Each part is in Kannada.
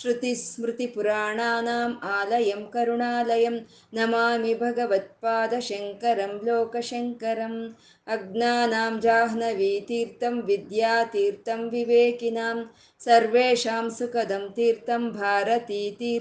श्रुतिस्मृतिपुराणानाम् आलयं करुणालयं नमामि भगवत्पादशङ्करं लोकशङ्करम् अज्ञानां जाह्नवीतीर्थं विद्यातीर्थं विवेकिनां सर्वेषां सुखदं तीर्थं भारतीतीर्थमाश्रये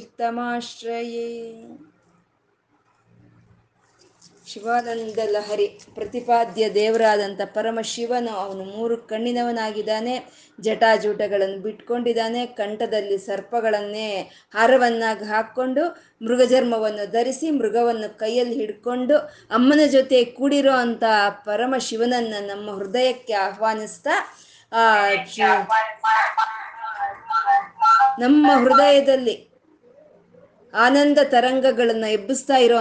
ಶಿವಾನಂದ ಲಹರಿ, ಪ್ರತಿಪಾದ್ಯ ದೇವರಾದಂಥ ಪರಮಶಿವನು ಅವನು ಮೂರು ಕಣ್ಣಿನವನಾಗಿದ್ದಾನೆ, ಜಟಾಜೂಟಗಳನ್ನು ಬಿಟ್ಕೊಂಡಿದ್ದಾನೆ, ಕಂಠದಲ್ಲಿ ಸರ್ಪಗಳನ್ನೇ ಹಾರವನ್ನಾಗಿ ಹಾಕ್ಕೊಂಡು ಮೃಗಜರ್ಮವನ್ನು ಧರಿಸಿ ಮೃಗವನ್ನು ಕೈಯಲ್ಲಿ ಹಿಡ್ಕೊಂಡು ಅಮ್ಮನ ಜೊತೆ ಕೂಡಿರೋ ಅಂಥ ಪರಮಶಿವನನ್ನು ನಮ್ಮ ಹೃದಯಕ್ಕೆ ಆಹ್ವಾನಿಸ್ತಾ ನಮ್ಮ ಹೃದಯದಲ್ಲಿ ಆನಂದ ತರಂಗಗಳನ್ನು ಎಬ್ಬಿಸ್ತಾ ಇರೋ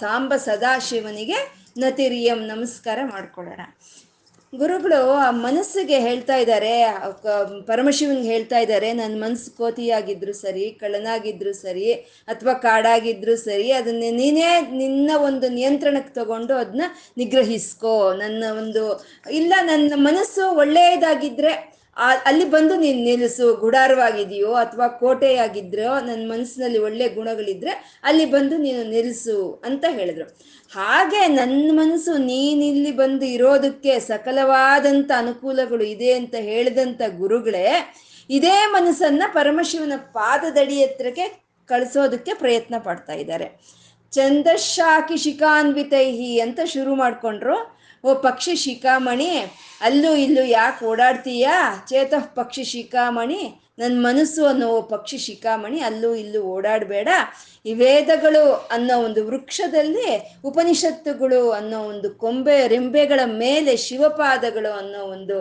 ಸಾಂಬ ಸದಾಶಿವನಿಗೆ ನತಿರಿಯಂ ನಮಸ್ಕಾರ ಮಾಡ್ಕೊಳ್ಳೋಣ. ಗುರುಗಳು, ಆ ಮನಸ್ಸಿಗೆ ಹೇಳ್ತಾ ಇದ್ದಾರೆ ಪರಮಶಿವನ್ಗೆ ಹೇಳ್ತಾ ಇದ್ದಾರೆ, ನನ್ನ ಮನಸ್ಸು ಕೋತಿಯಾಗಿದ್ರು ಸರಿ ಕಳನಾಗಿದ್ರು ಸರಿ, ಅಥವಾ ಕಾಡಾಗಿದ್ರು ಸರಿ, ಅದನ್ನ ನೀನೇ ನಿನ್ನ ಒಂದು ನಿಯಂತ್ರಣಕ್ಕೆ ತಗೊಂಡು ಅದನ್ನ ನಿಗ್ರಹಿಸ್ಕೋ. ನನ್ನ ಒಂದು, ಇಲ್ಲ, ನನ್ನ ಮನಸ್ಸು ಒಳ್ಳೆಯದಾಗಿದ್ರೆ ಅಲ್ಲಿ ಬಂದು ನೀನು ನಿಲ್ಲಿಸು, ಗುಡಾರವಾಗಿದೆಯೋ ಅಥವಾ ಕೋಟೆಯಾಗಿದ್ರೋ ನನ್ನ ಮನಸ್ಸಿನಲ್ಲಿ ಒಳ್ಳೆ ಗುಣಗಳಿದ್ರೆ ಅಲ್ಲಿ ಬಂದು ನೀನು ನಿಲ್ಲಿಸು ಅಂತ ಹೇಳಿದ್ರು. ಹಾಗೆ ನನ್ನ ಮನಸ್ಸು ನೀನಿಲ್ಲಿ ಬಂದು ಇರೋದಕ್ಕೆ ಸಕಲವಾದಂಥ ಅನುಕೂಲಗಳು ಇದೆ ಅಂತ ಹೇಳಿದಂಥ ಗುರುಗಳೇ, ಇದೇ ಮನಸ್ಸನ್ನ ಪರಮಶಿವನ ಪಾದದಡಿ ಹತ್ರಕ್ಕೆ ಕಳಿಸೋದಕ್ಕೆ ಪ್ರಯತ್ನ ಪಡ್ತಾ ಇದ್ದಾರೆ. ಚಂದಶಾಕಿ ಶಿಖಾನ್ವಿತೈಹಿ ಅಂತ ಶುರು ಮಾಡಿಕೊಂಡ್ರು. ಓ ಪಕ್ಷಿ ಶಿಖಾಮಣಿ ಅಲ್ಲೂ ಇಲ್ಲೂ ಯಾಕೆ ಓಡಾಡ್ತೀಯಾ? ಚೇತಃ ಪಕ್ಷಿ ಶಿಖಾಮಣಿ ನನ್ನ ಮನಸ್ಸು ಅನ್ನೋ ಪಕ್ಷಿ ಶಿಖಾಮಣಿ ಅಲ್ಲೂ ಇಲ್ಲೂ ಓಡಾಡಬೇಡ. ಈ ವೇದಗಳು ಅನ್ನೋ ಒಂದು ವೃಕ್ಷದಲ್ಲಿ ಉಪನಿಷತ್ತುಗಳು ಅನ್ನೋ ಒಂದು ಕೊಂಬೆ ರೆಂಬೆಗಳ ಮೇಲೆ ಶಿವಪಾದಗಳು ಅನ್ನೋ ಒಂದು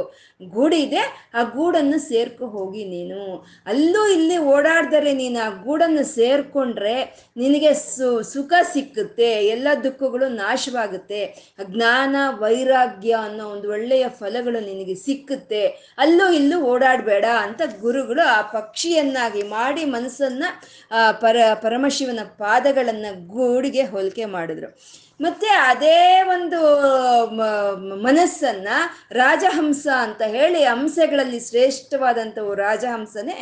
ಗೂಡಿದೆ ಆ ಗೂಡನ್ನು ಸೇರ್ಕೊ ಹೋಗಿ ನೀನು. ಅಲ್ಲೂ ಇಲ್ಲಿ ಓಡಾಡ್ದರೆ ನೀನು ಆ ಗೂಡನ್ನು ಸೇರ್ಕೊಂಡ್ರೆ ನಿನಗೆ ಸು, ಸುಖ ಸಿಕ್ಕುತ್ತೆ. ಎಲ್ಲ ದುಃಖಗಳು ನಾಶವಾಗುತ್ತೆ. ಜ್ಞಾನ, ವೈರಾಗ್ಯ ಅನ್ನೋ ಒಂದು ಒಳ್ಳೆಯ ಫಲಗಳು ನಿನಗೆ ಸಿಕ್ಕುತ್ತೆ. ಅಲ್ಲೂ ಇಲ್ಲೂ ಓಡಾಡಬೇಡ ಅಂತ ಗುರುಗಳು ಆ ಪಕ್ಷಿಯನ್ನಾಗಿ ಮಾಡಿ ಮನಸ್ಸನ್ನ ಪರ, ಪರಮಶಿವನ ಪಾದಗಳನ್ನ ಗೂಡಿಗೆ ಹೋಲಿಕೆ ಮಾಡಿದ್ರು. ಮತ್ತೆ ಅದೇ ಒಂದು ಮನಸ್ಸನ್ನ ರಾಜಹಂಸ ಅಂತ ಹೇಳಿ ಹಂಸಗಳಲ್ಲಿ ಶ್ರೇಷ್ಠವಾದಂಥವು ರಾಜಹಂಸನೇ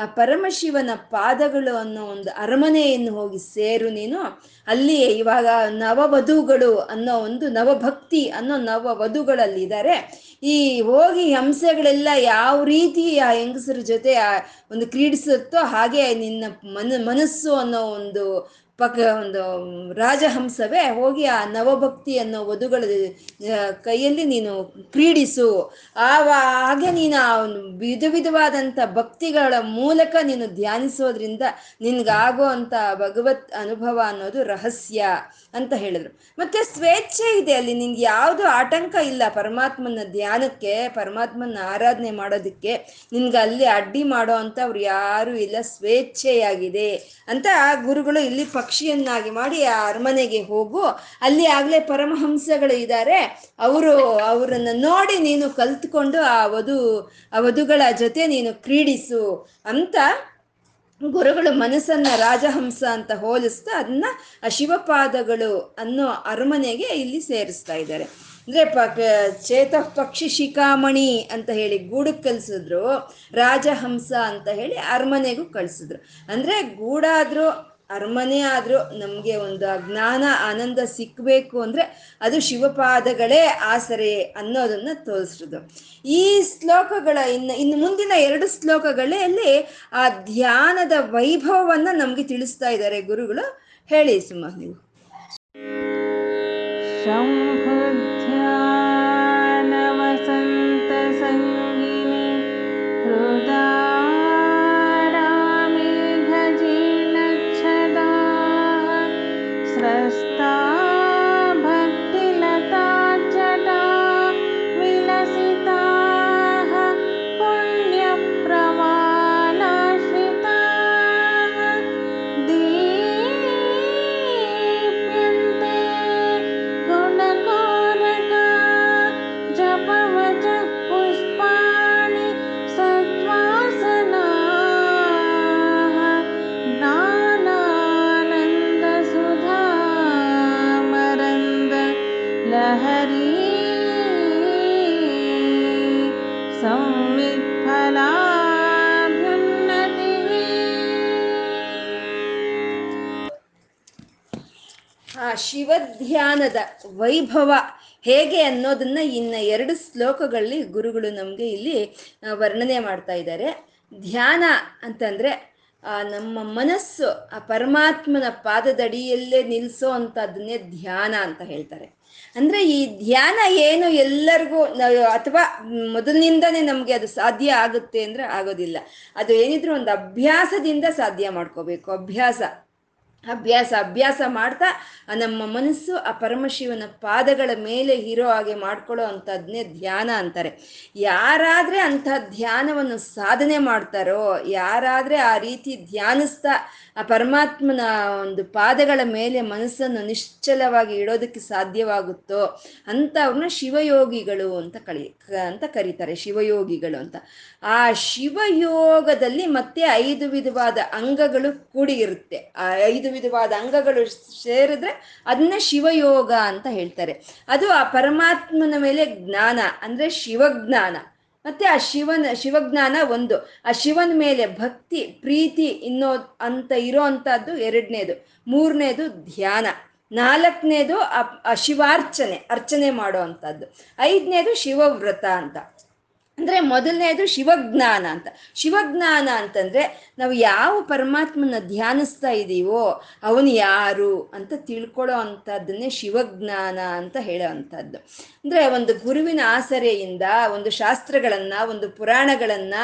ಆ ಪರಮಶಿವನ ಪಾದಗಳು ಅನ್ನೋ ಒಂದು ಅರಮನೆಯನ್ನು ಹೋಗಿ ಸೇರು ನೀನು. ಅಲ್ಲಿ ಇವಾಗ ನವವಧುಗಳು ಅನ್ನೋ ಒಂದು ನವಭಕ್ತಿ ಅನ್ನೋ ನವವಧುಗಳಲ್ಲಿ ಇದ್ದಾರೆ ಈ ಹೋಗಿ ಹಂಸಗಳೆಲ್ಲ ಯಾವ ರೀತಿ ಆ ಹೆಂಗಸರ ಜೊತೆ ಒಂದು ಕ್ರೀಡಿಸುತ್ತೋ ಹಾಗೆ ನಿನ್ನ ಮನ ಮನಸ್ಸು ಅನ್ನೋ ಒಂದು ಪಕ ಒಂದು ರಾಜಹಂಸವೇ, ಹೋಗಿ ಆ ನವಭಕ್ತಿ ಅನ್ನೋ ವಧುಗಳ ಕೈಯಲ್ಲಿ ನೀನು ಕ್ರೀಡಿಸು. ಆವ ಹಾಗೆ ನೀನು ಆ ವಿಧ ವಿಧವಾದಂಥ ಭಕ್ತಿಗಳ ಮೂಲಕ ನೀನು ಧ್ಯಾನಿಸೋದ್ರಿಂದ ನಿನ್ಗಾಗೋ ಅಂತ ಭಗವತ್ ಅನುಭವ ಅನ್ನೋದು ರಹಸ್ಯ ಅಂತ ಹೇಳಿದ್ರು. ಮತ್ತೆ ಸ್ವೇಚ್ಛೆ ಇದೆ ಅಲ್ಲಿ, ನಿನ್ಗೆ ಯಾವುದು ಆಟಂಕ ಇಲ್ಲ ಪರಮಾತ್ಮನ ಧ್ಯಾನಕ್ಕೆ, ಪರಮಾತ್ಮನ ಆರಾಧನೆ ಮಾಡೋದಕ್ಕೆ, ನಿನ್ಗೆ ಅಲ್ಲಿ ಅಡ್ಡಿ ಮಾಡೋ ಅಂತ ಅವ್ರು ಯಾರು ಇಲ್ಲ, ಸ್ವೇಚ್ಛೆಯಾಗಿದೆ ಅಂತ ಗುರುಗಳು ಇಲ್ಲಿ ಪಕ್ಷಿಯನ್ನಾಗಿ ಮಾಡಿ ಆ ಅರಮನೆಗೆ ಹೋಗು. ಅಲ್ಲಿ ಆಗ್ಲೇ ಪರಮಹಂಸಗಳು ಇದ್ದಾರೆ ಅವರು ಅವರನ್ನ ನೋಡಿ ನೀನು ಕಲ್ತ್ಕೊಂಡು ಆ ವಧು, ಆ ವಧುಗಳ ಜೊತೆ ನೀನು ಕ್ರೀಡಿಸು ಅಂತ ಗುರುಗಳು ಮನಸ್ಸನ್ನ ರಾಜಹಂಸ ಅಂತ ಹೋಲಿಸ್ತಾ ಅದನ್ನ ಆ ಶಿವಪಾದಗಳು ಅನ್ನೋ ಅರಮನೆಗೆ ಇಲ್ಲಿ ಸೇರಿಸ್ತಾ ಇದ್ದಾರೆ. ಅಂದ್ರೆ ಪ ಚೇತ ಪಕ್ಷಿ ಶಿಖಾಮಣಿ ಅಂತ ಹೇಳಿ ಗೂಡಕ್ಕೆ ಕಲಿಸಿದ್ರು, ರಾಜಹಂಸ ಅಂತ ಹೇಳಿ ಅರಮನೆಗೂ ಕಳಿಸಿದ್ರು. ಅಂದ್ರೆ ಗೂಡಾದ್ರೂ ಅರಮನೆ ಆದರೂ ನಮಗೆ ಒಂದು ಜ್ಞಾನ, ಆನಂದ ಸಿಕ್ಕಬೇಕು ಅಂದರೆ ಅದು ಶಿವಪಾದಗಳೇ ಆಸರೆ ಅನ್ನೋದನ್ನು ತೋರಿಸಿದ್ರು ಈ ಶ್ಲೋಕಗಳ ಇನ್ನು ಇನ್ನು ಮುಂದಿನ ಎರಡು ಶ್ಲೋಕಗಳಲ್ಲಿ ಆ ಧ್ಯಾನದ ವೈಭವವನ್ನು ನಮಗೆ ತಿಳಿಸ್ತಾ ಇದ್ದಾರೆ ಗುರುಗಳು. ಹೇಳಿ ಸುಮ್ಮ ನೀವು. ಶಿವಧ್ಯಾನದ ವೈಭವ ಹೇಗೆ ಅನ್ನೋದನ್ನ ಇನ್ನ ಎರಡು ಶ್ಲೋಕಗಳಲ್ಲಿ ಗುರುಗಳು ನಮಗೆ ಇಲ್ಲಿ ವರ್ಣನೆ ಮಾಡ್ತಾ ಇದ್ದಾರೆ. ಧ್ಯಾನ ಅಂತಂದ್ರೆ ನಮ್ಮ ಮನಸ್ಸು, ಆ ಪರಮಾತ್ಮನ ಪಾದದಡಿಯಲ್ಲೇ ನಿಲ್ಲಿಸೋ ಅಂತದನ್ನೇ ಧ್ಯಾನ ಅಂತ ಹೇಳ್ತಾರೆ. ಅಂದ್ರೆ ಈ ಧ್ಯಾನ ಏನು ಎಲ್ಲರಿಗೂ ಅಥವಾ ಮೊದಲಿನಿಂದನೇ ನಮಗೆ ಅದು ಸಾಧ್ಯ ಆಗುತ್ತೆ ಅಂದ್ರೆ ಆಗೋದಿಲ್ಲ. ಅದು ಏನಿದ್ರು ಒಂದು ಅಭ್ಯಾಸದಿಂದ ಸಾಧ್ಯ ಮಾಡ್ಕೋಬೇಕು. ಅಭ್ಯಾಸ. ಅಭ್ಯಾಸ ಅಭ್ಯಾಸ ಮಾಡ್ತಾ ನಮ್ಮ ಮನಸ್ಸು ಆ ಪರಮಶಿವನ ಪಾದಗಳ ಮೇಲೆ ಹೀರೋ ಹಾಗೆ ಮಾಡ್ಕೊಳ್ಳೋ ಅಂಥದ್ನೇ ಧ್ಯಾನ ಅಂತಾರೆ. ಯಾರಾದರೆ ಅಂಥ ಧ್ಯಾನವನ್ನು ಸಾಧನೆ ಮಾಡ್ತಾರೋ, ಯಾರಾದರೆ ಆ ರೀತಿ ಧ್ಯಾನಿಸ್ತಾ ಆ ಪರಮಾತ್ಮನ ಒಂದು ಪಾದಗಳ ಮೇಲೆ ಮನಸ್ಸನ್ನು ನಿಶ್ಚಲವಾಗಿ ಇಡೋದಕ್ಕೆ ಸಾಧ್ಯವಾಗುತ್ತೋ ಅಂಥವ್ರನ್ನ ಶಿವಯೋಗಿಗಳು ಅಂತ ಕಳಿ ಅಂತ ಕರೀತಾರೆ, ಶಿವಯೋಗಿಗಳು ಅಂತ. ಆ ಶಿವಯೋಗದಲ್ಲಿ ಮತ್ತೆ ಐದು ವಿಧವಾದ ಅಂಗಗಳು ಕೂಡಿ ಇರುತ್ತೆ. ಆ ಐದು ವಿಧವಾದ ಅಂಗಗಳು ಸೇರಿದ್ರೆ ಅದನ್ನ ಶಿವಯೋಗ ಅಂತ ಹೇಳ್ತಾರೆ. ಅದು ಆ ಪರಮಾತ್ಮನ ಮೇಲೆ ಜ್ಞಾನ, ಅಂದ್ರೆ ಶಿವಜ್ಞಾನ. ಮತ್ತೆ ಆ ಶಿವನ, ಶಿವಜ್ಞಾನ ಒಂದು. ಆ ಶಿವನ ಮೇಲೆ ಭಕ್ತಿ, ಪ್ರೀತಿ ಇನ್ನೋ, ಅಂತ ಇರೋ ಅಂತದ್ದು ಎರಡನೇದು. ಮೂರನೇದು ಧ್ಯಾನ. ನಾಲ್ಕನೇದು ಆ ಶಿವಾರ್ಚನೆ, ಅರ್ಚನೆ ಮಾಡೋ ಅಂಥದ್ದು. ಐದನೇದು ಶಿವವ್ರತ ಅಂತ. ಅಂದ್ರೆ ಮೊದಲನೇದು ಶಿವಜ್ಞಾನ ಅಂತ. ಶಿವಜ್ಞಾನ ಅಂತಂದ್ರೆ ನಾವು ಯಾವ ಪರಮಾತ್ಮನ ಧ್ಯಾನಿಸ್ತಾ ಇದ್ದೀವೋ ಅವನು ಯಾರು ಅಂತ ತಿಳ್ಕೊಳ್ಳೋ ಅಂಥದ್ದನ್ನೇ ಶಿವಜ್ಞಾನ ಅಂತ ಹೇಳೋ ಅಂಥದ್ದು. ಅಂದ್ರೆ ಒಂದು ಗುರುವಿನ ಆಸರೆಯಿಂದ ಒಂದು ಶಾಸ್ತ್ರಗಳನ್ನ, ಒಂದು ಪುರಾಣಗಳನ್ನ,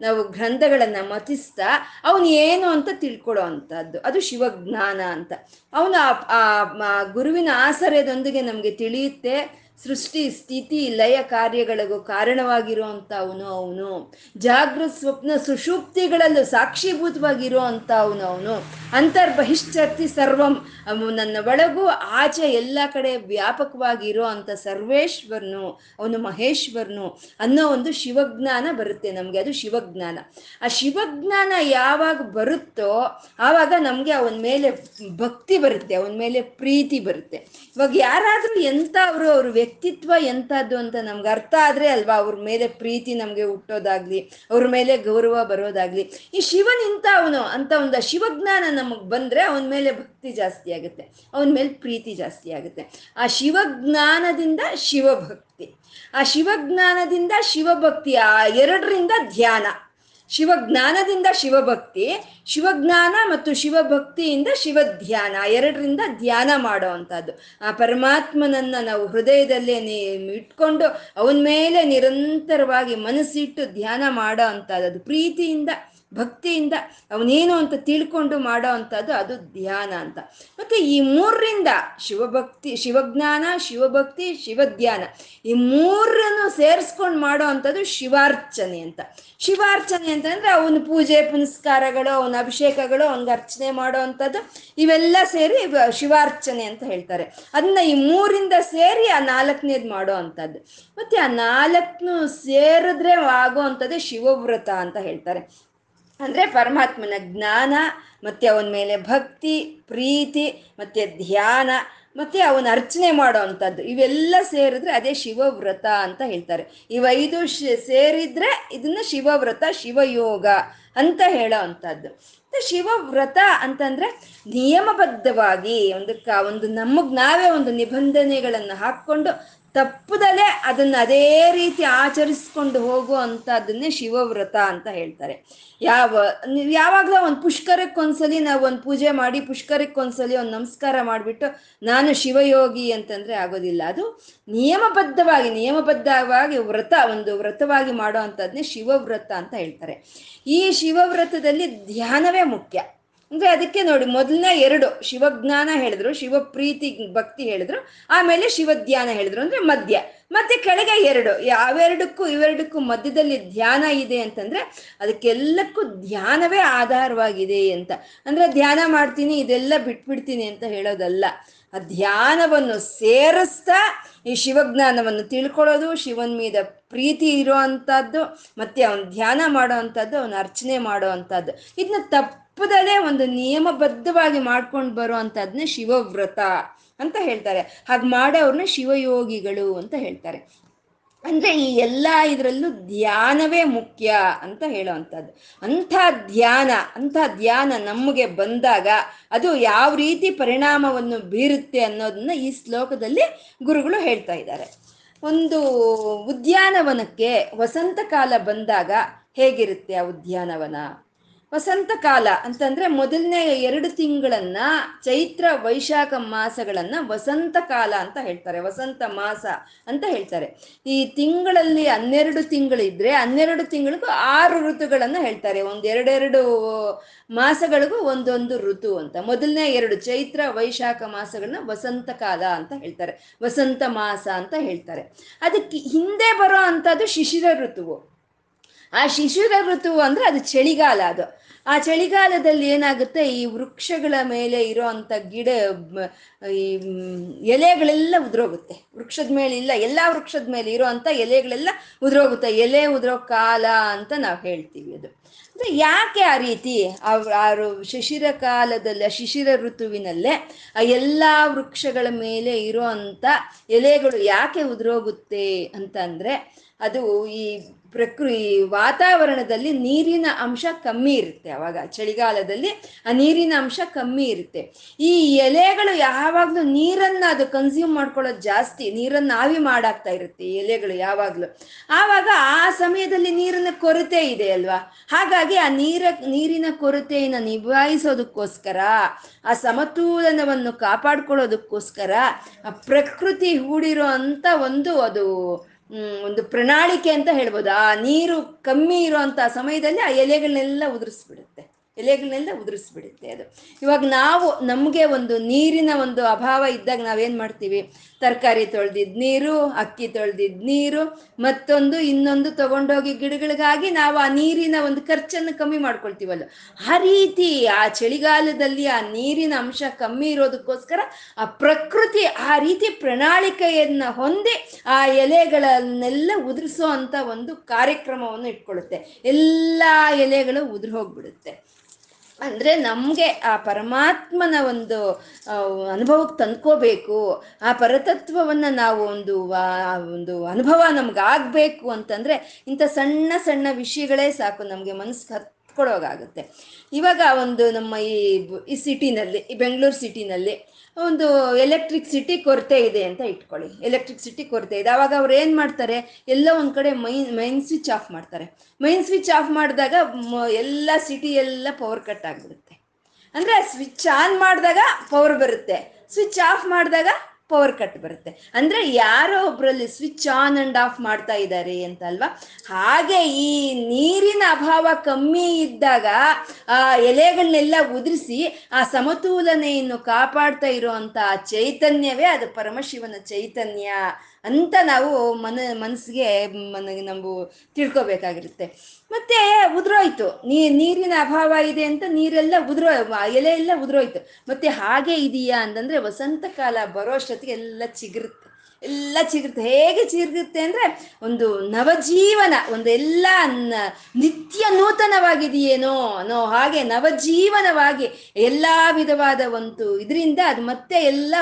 ನಾವು ಗ್ರಂಥಗಳನ್ನ ಮತಿಸ್ತಾ ಅವನು ಏನು ಅಂತ ತಿಳ್ಕೊಳ್ಳೋ ಅಂಥದ್ದು. ಅದು ಶಿವಜ್ಞಾನ ಅಂತ. ಅವನು ಆ ಗುರುವಿನ ಆಸರೆಯದೊಂದಿಗೆ ನಮಗೆ ತಿಳಿಯುತ್ತೆ. ಸೃಷ್ಟಿ, ಸ್ಥಿತಿ, ಲಯ ಕಾರ್ಯಗಳಿಗೂ ಕಾರಣವಾಗಿರುವಂತ ಅವನು. ಅವನು ಜಾಗೃತ ಸ್ವಪ್ನ ಸುಷುಪ್ತಿಗಳಲ್ಲೂ ಸಾಕ್ಷೀಭೂತವಾಗಿರೋ ಅವನು. ಅವನು ಅಂತರ್ಬಹಿಷ್ಠರ್ತಿ ಸರ್ವಂ ನನ್ನ ಒಳಗೂ ಆಚೆ ಎಲ್ಲ ಕಡೆ ವ್ಯಾಪಕವಾಗಿರೋ ಅಂತ ಸರ್ವೇಶ್ವರನು, ಅವನು ಮಹೇಶ್ವರನು ಅನ್ನೋ ಒಂದು ಶಿವಜ್ಞಾನ ಬರುತ್ತೆ ನಮಗೆ, ಅದು ಶಿವಜ್ಞಾನ. ಆ ಶಿವಜ್ಞಾನ ಯಾವಾಗ ಬರುತ್ತೋ, ಆವಾಗ ನಮಗೆ ಅವನ ಮೇಲೆ ಭಕ್ತಿ ಬರುತ್ತೆ, ಅವನ ಮೇಲೆ ಪ್ರೀತಿ ಬರುತ್ತೆ. ಇವಾಗ ಎಂಥ ಅವರು ಅವ್ರ ವ್ಯಕ್ತಿತ್ವ ಎಂಥದ್ದು ಅಂತ ನಮ್ಗೆ ಅರ್ಥ ಆದರೆ ಅಲ್ವಾ ಅವ್ರ ಮೇಲೆ ಪ್ರೀತಿ ನಮಗೆ ಹುಟ್ಟೋದಾಗ್ಲಿ, ಅವ್ರ ಮೇಲೆ ಗೌರವ ಬರೋದಾಗ್ಲಿ. ಈ ಶಿವನ್ ಇಂಥ ಅವನು ಅಂತ ಒಂದು ಶಿವಜ್ಞಾನ ನಮಗೆ ಬಂದರೆ ಅವನ ಮೇಲೆ ಭಕ್ತಿ ಜಾಸ್ತಿ ಆಗುತ್ತೆ, ಅವನ ಮೇಲೆ ಪ್ರೀತಿ ಜಾಸ್ತಿ ಆಗುತ್ತೆ. ಆ ಶಿವಜ್ಞಾನದಿಂದ ಶಿವಭಕ್ತಿ, ಆ ಶಿವಜ್ಞಾನದಿಂದ ಶಿವಭಕ್ತಿ, ಆ ಎರಡರಿಂದ ಧ್ಯಾನ. ಶಿವಜ್ಞಾನದಿಂದ ಶಿವಭಕ್ತಿ, ಶಿವಜ್ಞಾನ ಮತ್ತು ಶಿವಭಕ್ತಿಯಿಂದ ಶಿವಧ್ಯಾನ, ಎರಡರಿಂದ ಧ್ಯಾನ ಮಾಡೋ ಅಂಥದ್ದು ಆ ಪರಮಾತ್ಮನನ್ನ ನಾವು ಹೃದಯದಲ್ಲೇ ಇಟ್ಕೊಂಡು ಅವನ ಮೇಲೆ ನಿರಂತರವಾಗಿ ಮನಸ್ಸಿಟ್ಟು ಧ್ಯಾನ ಮಾಡೋ ಅಂಥದ್ದು ಪ್ರೀತಿಯಿಂದ ಭಕ್ತಿಯಿಂದ ಅವನೇನು ಅಂತ ತಿಳ್ಕೊಂಡು ಮಾಡೋ ಅಂಥದ್ದು ಅದು ಧ್ಯಾನ ಅಂತ. ಮತ್ತೆ ಈ ಮೂರರಿಂದ ಶಿವಭಕ್ತಿ, ಶಿವಜ್ಞಾನ, ಶಿವಭಕ್ತಿ, ಶಿವಧ್ಯಾನ ಈ ಮೂರನ್ನು ಸೇರಿಸ್ಕೊಂಡು ಮಾಡೋ ಅಂಥದ್ದು ಶಿವಾರ್ಚನೆ ಅಂತ. ಶಿವಾರ್ಚನೆ ಅಂತಂದ್ರೆ ಅವನ ಪೂಜೆ, ಪುನಸ್ಕಾರಗಳು, ಅವನ ಅಭಿಷೇಕಗಳು, ಅವನಿಗೆ ಅರ್ಚನೆ ಮಾಡೋ ಅಂಥದ್ದು ಇವೆಲ್ಲ ಸೇರಿ ಶಿವಾರ್ಚನೆ ಅಂತ ಹೇಳ್ತಾರೆ. ಅದನ್ನ ಈ ಮೂರಿಂದ ಸೇರಿ ಆ ನಾಲ್ಕನೇದು ಮಾಡೋ ಅಂಥದ್ದು. ಮತ್ತೆ ಆ ನಾಲ್ಕನ್ನು ಸೇರಿದ್ರೆ ಆಗೋ ಅಂಥದ್ದು ಶಿವವ್ರತ ಅಂತ ಹೇಳ್ತಾರೆ. ಅಂದ್ರೆ ಪರಮಾತ್ಮನ ಜ್ಞಾನ, ಮತ್ತೆ ಅವನ ಮೇಲೆ ಭಕ್ತಿ, ಪ್ರೀತಿ, ಮತ್ತೆ ಧ್ಯಾನ, ಮತ್ತೆ ಅವನ ಅರ್ಚನೆ ಮಾಡೋ ಅಂಥದ್ದು ಇವೆಲ್ಲ ಸೇರಿದ್ರೆ ಅದೇ ಶಿವವ್ರತ ಅಂತ ಹೇಳ್ತಾರೆ. ಇವೈದು ಶ್- ಸೇರಿದ್ರೆ ಇದನ್ನ ಶಿವವ್ರತ, ಶಿವಯೋಗ ಅಂತ ಹೇಳೋ ಅಂಥದ್ದು ಶಿವವ್ರತ ಅಂತಂದ್ರೆ ನಿಯಮಬದ್ಧವಾಗಿ ಒಂದು ಕ, ಒಂದು ನಮಗ್ ನಾವೇ ಒಂದು ನಿಬಂಧನೆಗಳನ್ನು ಹಾಕ್ಕೊಂಡು ತಪ್ಪದಲ್ಲೇ ಅದನ್ನ ಅದೇ ರೀತಿ ಆಚರಿಸ್ಕೊಂಡು ಹೋಗೋ ಅಂಥದ್ದನ್ನೇ ಶಿವವ್ರತ ಅಂತ ಹೇಳ್ತಾರೆ. ಯಾವ, ಯಾವಾಗಲೂ ಒಂದು ಪುಷ್ಕರಕ್ಕೊಂದ್ಸಲಿ ನಾವು ಒಂದು ಪೂಜೆ ಮಾಡಿ ಪುಷ್ಕರಕ್ಕೊಂದ್ಸಲಿ ಒಂದು ನಮಸ್ಕಾರ ಮಾಡಿಬಿಟ್ಟು ನಾನು ಶಿವಯೋಗಿ ಅಂತಂದ್ರೆ ಆಗೋದಿಲ್ಲ. ಅದು ನಿಯಮಬದ್ಧವಾಗಿ ನಿಯಮಬದ್ಧವಾಗಿ ವ್ರತ, ಒಂದು ವ್ರತವಾಗಿ ಮಾಡೋ ಅಂಥದ್ನೇ ಶಿವವ್ರತ ಅಂತ ಹೇಳ್ತಾರೆ. ಈ ಶಿವವ್ರತದಲ್ಲಿ ಧ್ಯಾನವೇ ಮುಖ್ಯ. ಅಂದ್ರೆ ಅದಕ್ಕೆ ನೋಡಿ, ಮೊದಲನೇ ಎರಡು ಶಿವಜ್ಞಾನ ಹೇಳಿದ್ರು, ಶಿವಪ್ರೀತಿ, ಭಕ್ತಿ ಹೇಳಿದ್ರು, ಆಮೇಲೆ ಶಿವಧ್ಯಾನ ಹೇಳಿದ್ರು ಅಂದ್ರೆ ಮಧ್ಯ. ಮತ್ತೆ ಕೆಳಗೆ ಎರಡು, ಯಾವೆರಡಕ್ಕೂ, ಇವೆರಡಕ್ಕೂ ಮಧ್ಯದಲ್ಲಿ ಧ್ಯಾನ ಇದೆ ಅಂತಂದ್ರೆ ಅದಕ್ಕೆಲ್ಲಕ್ಕೂ ಧ್ಯಾನವೇ ಆಧಾರವಾಗಿದೆ ಅಂತ. ಅಂದ್ರೆ ಧ್ಯಾನ ಮಾಡ್ತೀನಿ, ಇದೆಲ್ಲ ಬಿಟ್ಬಿಡ್ತೀನಿ ಅಂತ ಹೇಳೋದಲ್ಲ. ಆ ಧ್ಯಾನವನ್ನು ಸೇರಿಸ್ತಾ ಈ ಶಿವಜ್ಞಾನವನ್ನು ತಿಳ್ಕೊಳ್ಳೋದು, ಶಿವನ್ ಮೀದ ಪ್ರೀತಿ ಇರೋ ಅಂಥದ್ದು, ಮತ್ತೆ ಅವನು ಧ್ಯಾನ ಮಾಡೋ ಅಂಥದ್ದು, ಅವನ ಅರ್ಚನೆ ಮಾಡೋ ಅಂಥದ್ದು. ಇದನ್ನ ತಪ್ಪದಲ್ಲೇ ಒಂದು ನಿಯಮಬದ್ಧವಾಗಿ ಮಾಡ್ಕೊಂಡು ಬರೋ ಅಂಥದ್ನೇ ಶಿವವ್ರತ ಅಂತ ಹೇಳ್ತಾರೆ. ಹಾಗೆ ಮಾಡೋರ್ನ ಶಿವಯೋಗಿಗಳು ಅಂತ ಹೇಳ್ತಾರೆ. ಅಂದ್ರೆ ಈ ಎಲ್ಲ ಇದರಲ್ಲೂ ಧ್ಯಾನವೇ ಮುಖ್ಯ ಅಂತ ಹೇಳುವಂಥದ್ದು ಅಂಥ ಧ್ಯಾನ ಅಂಥ ಧ್ಯಾನ ನಮಗೆ ಬಂದಾಗ ಅದು ಯಾವ ರೀತಿ ಪರಿಣಾಮವನ್ನು ಬೀರುತ್ತೆ ಅನ್ನೋದನ್ನ ಈ ಶ್ಲೋಕದಲ್ಲಿ ಗುರುಗಳು ಹೇಳ್ತಾ ಇದ್ದಾರೆ. ಒಂದು ಉದ್ಯಾನವನಕ್ಕೆ ವಸಂತ ಕಾಲ ಬಂದಾಗ ಹೇಗಿರುತ್ತೆ ಆ ಉದ್ಯಾನವನ? ವಸಂತ ಕಾಲ ಅಂತಂದ್ರೆ ಮೊದಲನೇ ಎರಡು ತಿಂಗಳನ್ನ ಚೈತ್ರ ವೈಶಾಖ ಮಾಸಗಳನ್ನ ವಸಂತ ಕಾಲ ಅಂತ ಹೇಳ್ತಾರೆ, ವಸಂತ ಮಾಸ ಅಂತ ಹೇಳ್ತಾರೆ. ಈ ತಿಂಗಳಲ್ಲಿ ಹನ್ನೆರಡು ತಿಂಗಳಿದ್ರೆ ಹನ್ನೆರಡು ತಿಂಗಳಿಗೂ ಆರು ಋತುಗಳನ್ನ ಹೇಳ್ತಾರೆ. ಒಂದ್ ಎರಡೆರಡು ಮಾಸಗಳಿಗೂ ಒಂದೊಂದು ಋತು ಅಂತ. ಮೊದಲನೇ ಎರಡು ಚೈತ್ರ ವೈಶಾಖ ಮಾಸಗಳನ್ನ ವಸಂತ ಕಾಲ ಅಂತ ಹೇಳ್ತಾರೆ. ವಸಂತ ಮಾಸ ಅಂತ ಹೇಳ್ತಾರೆ. ಅದಕ್ಕೆ ಹಿಂದೆ ಬರೋ ಅಂತದ್ದು ಶಿಶಿರ ಋತುವು. ಆ ಶಿಶಿರ ಋತು ಅಂದ್ರೆ ಅದು ಚಳಿಗಾಲ ಅದು. ಆ ಚಳಿಗಾಲದಲ್ಲಿ ಏನಾಗುತ್ತೆ, ಈ ವೃಕ್ಷಗಳ ಮೇಲೆ ಇರೋ ಅಂಥ ಗಿಡ ಈ ಎಲೆಗಳೆಲ್ಲ ಉದುರೋಗುತ್ತೆ. ವೃಕ್ಷದ ಮೇಲೆ ಇಲ್ಲ ಎಲ್ಲ ವೃಕ್ಷದ ಮೇಲೆ ಇರೋ ಅಂಥ ಎಲೆಗಳೆಲ್ಲ ಉದುರೋಗುತ್ತೆ. ಎಲೆ ಉದುರೋ ಕಾಲ ಅಂತ ನಾವು ಹೇಳ್ತೀವಿ ಅದು. ಅಂದ್ರೆ ಯಾಕೆ ಆ ರೀತಿ, ಆ ಆ ರು- ಶಿಶಿರ ಕಾಲದಲ್ಲಿ, ಆ ಶಿಶಿರ ಋತುವಿನಲ್ಲೇ ಆ ಎಲ್ಲ ವೃಕ್ಷಗಳ ಮೇಲೆ ಇರೋ ಅಂಥ ಎಲೆಗಳು ಯಾಕೆ ಉದುರೋಗುತ್ತೆ ಅಂತಂದ್ರೆ, ಅದು ಈ ಪ್ರಕೃ, ಈ ವಾತಾವರಣದಲ್ಲಿ ನೀರಿನ ಅಂಶ ಕಮ್ಮಿ ಇರುತ್ತೆ. ಅವಾಗ ಚಳಿಗಾಲದಲ್ಲಿ ಆ ನೀರಿನ ಅಂಶ ಕಮ್ಮಿ ಇರುತ್ತೆ. ಈ ಎಲೆಗಳು ಯಾವಾಗಲೂ ನೀರನ್ನ ಅದು ಕನ್ಸ್ಯೂಮ್ ಮಾಡ್ಕೊಳ್ಳೋದು ಜಾಸ್ತಿ, ನೀರನ್ನು ಆವಿ ಮಾಡಾಕ್ತಾ ಇರುತ್ತೆ ಎಲೆಗಳು ಯಾವಾಗಲೂ. ಆವಾಗ ಆ ಸಮಯದಲ್ಲಿ ನೀರಿನ ಕೊರತೆ ಇದೆ ಅಲ್ವಾ? ಹಾಗಾಗಿ ಆ ನೀರ, ನೀರಿನ ಕೊರತೆಯನ್ನು ನಿಭಾಯಿಸೋದಕ್ಕೋಸ್ಕರ, ಆ ಸಮತೋಲನವನ್ನು ಕಾಪಾಡ್ಕೊಳ್ಳೋದಕ್ಕೋಸ್ಕರ ಪ್ರಕೃತಿ ಹೂಡಿರೋ ಅಂತ ಒಂದು ಅದು ಒಂದು ಪ್ರಣಾಳಿಕೆ ಅಂತ ಹೇಳ್ಬೋದು. ಆ ನೀರು ಕಮ್ಮಿ ಇರುವಂತ ಸಮಯದಲ್ಲಿ ಆ ಎಲೆಗಳನ್ನೆಲ್ಲ ಉದುರಿಸ್ಬಿಡುತ್ತೆ. ಎಲೆಗಳನ್ನೆಲ್ಲ ಉದುರಿಸ್ಬಿಡುತ್ತೆ ಅದು. ಇವಾಗ ನಾವು ನಮಗೆ ಒಂದು ನೀರಿನ ಒಂದು ಅಭಾವ ಇದ್ದಾಗ ನಾವೇನು ಮಾಡ್ತೀವಿ? ತರಕಾರಿ ತೊಳೆದಿದ್ ನೀರು, ಅಕ್ಕಿ ತೊಳೆದಿದ್ ನೀರು, ಮತ್ತೊಂದು ಇನ್ನೊಂದು ತಗೊಂಡೋಗಿ ಗಿಡಗಳಿಗಾಗಿ ನಾವು ಆ ನೀರಿನ ಒಂದು ಖರ್ಚನ್ನು ಕಮ್ಮಿ ಮಾಡ್ಕೊಳ್ತೀವಲ್ಲ ಆ ರೀತಿ ಆ ಚಳಿಗಾಲದಲ್ಲಿ ಆ ನೀರಿನ ಅಂಶ ಕಮ್ಮಿ ಇರೋದಕ್ಕೋಸ್ಕರ ಆ ಪ್ರಕೃತಿ ಆ ರೀತಿ ಪ್ರಣಾಳಿಕೆಯನ್ನ ಹೊಂದಿ ಆ ಎಲೆಗಳನ್ನೆಲ್ಲ ಉದುರಿಸೋ ಅಂತ ಒಂದು ಕಾರ್ಯಕ್ರಮವನ್ನು ಇಟ್ಕೊಳ್ಳುತ್ತೆ. ಎಲ್ಲ ಎಲೆಗಳು ಉದುರು ಹೋಗ್ಬಿಡುತ್ತೆ. ಅಂದ್ರೆ ನಮಗೆ ಆ ಪರಮಾತ್ಮನ ಒಂದು ಅನುಭವಕ್ಕೆ ತಂದ್ಕೋಬೇಕು. ಆ ಪರತತ್ವವನ್ನ ನಾವು ಒಂದು ಒಂದು ಅನುಭವ ನಮ್ಗೆ ಆಗ್ಬೇಕು ಅಂತಂದ್ರೆ ಇಂಥ ಸಣ್ಣ ಸಣ್ಣ ವಿಷಯಗಳೇ ಸಾಕು ನಮಗೆ ಮನಸ್ಸು ಹತ್ಕೊಳ್ಳೋಗಾಗುತ್ತೆ ಇವಾಗ ಒಂದು ನಮ್ಮ ಈ ಈ ಸಿಟಿನಲ್ಲಿ ಈ ಬೆಂಗಳೂರು ಸಿಟಿನಲ್ಲಿ ಒಂದು ಎಲೆಕ್ಟ್ರಿಸಿಟಿ ಕೊರತೆ ಇದೆ ಅಂತ ಇಟ್ಕೊಳ್ಳಿ. ಎಲೆಕ್ಟ್ರಿಸಿಟಿ ಕೊರತೆ ಇದೆ. ಆವಾಗ ಅವ್ರು ಏನು ಮಾಡ್ತಾರೆ? ಎಲ್ಲ ಒಂದು ಕಡೆ ಮೈನ್ ಮೈನ್ ಸ್ವಿಚ್ ಆಫ್ ಮಾಡ್ತಾರೆ. ಮೈನ್ ಸ್ವಿಚ್ ಆಫ್ ಮಾಡಿದಾಗ ಎಲ್ಲ ಸಿಟಿ ಎಲ್ಲ ಪವರ್ ಕಟ್ ಆಗಿಬಿಡುತ್ತೆ. ಅಂದರೆ ಸ್ವಿಚ್ ಆನ್ ಮಾಡಿದಾಗ ಪವರ್ ಬರುತ್ತೆ. ಸ್ವಿಚ್ ಆಫ್ ಮಾಡಿದಾಗ ಪವರ್ ಕಟ್ ಬರುತ್ತೆ. ಅಂದ್ರೆ ಯಾರೋ ಒಬ್ರಲ್ಲಿ ಸ್ವಿಚ್ ಆನ್ ಅಂಡ್ ಆಫ್ ಮಾಡ್ತಾ ಇದ್ದಾರೆ ಅಂತ ಅಲ್ವಾ ಹಾಗೆ ಈ ನೀರಿನ ಅಭಾವ ಕಮ್ಮಿ ಇದ್ದಾಗ, ಆ ಎಲೆಗಳನ್ನೆಲ್ಲ ಉದುರಿಸಿ, ಆ ಸಮತೋಲನೆಯನ್ನು ಕಾಪಾಡ್ತಾ ಇರುವಂತ ಚೈತನ್ಯವೇ ಅದು ಪರಮಶಿವನ ಚೈತನ್ಯ. ಅಂತ ನಾವು ಮನ ಮನಸ್ಸಿಗೆ ಮನಗೆ ನಾವು ತಿಳ್ಕೊಬೇಕಾಗಿರುತ್ತೆ. ಮತ್ತೆ ಉದುರೋಯ್ತು. ನೀರಿನ ಅಭಾವ ಇದೆ ಅಂತ ನೀರೆಲ್ಲ ಉದುರೋ ಎಲೆ ಎಲ್ಲ ಉದುರೋಯ್ತು. ಮತ್ತೆ ಹಾಗೆ ಇದೆಯಾ ಅಂತಂದ್ರೆ ವಸಂತ ಕಾಲ ಬರೋ ಅಷ್ಟೊತ್ತಿಗೆ ಎಲ್ಲ ಚಿಗುರುತ್ತೆ. ಎಲ್ಲ ಚಿಗುರುತ್ತೆ ಹೇಗೆ ಚಿಗುರುತ್ತೆ ಅಂದ್ರೆ ಒಂದು ನವಜೀವನ, ಒಂದು ಎಲ್ಲ ನಿತ್ಯ ನೂತನವಾಗಿದೆಯೇನೋ, ಅನ್ನೋ ಹಾಗೆ ನವಜೀವನವಾಗಿ ಎಲ್ಲ ವಿಧವಾದ ಒಂದು ಇದರಿಂದ ಅದು ಮತ್ತೆ ಎಲ್ಲ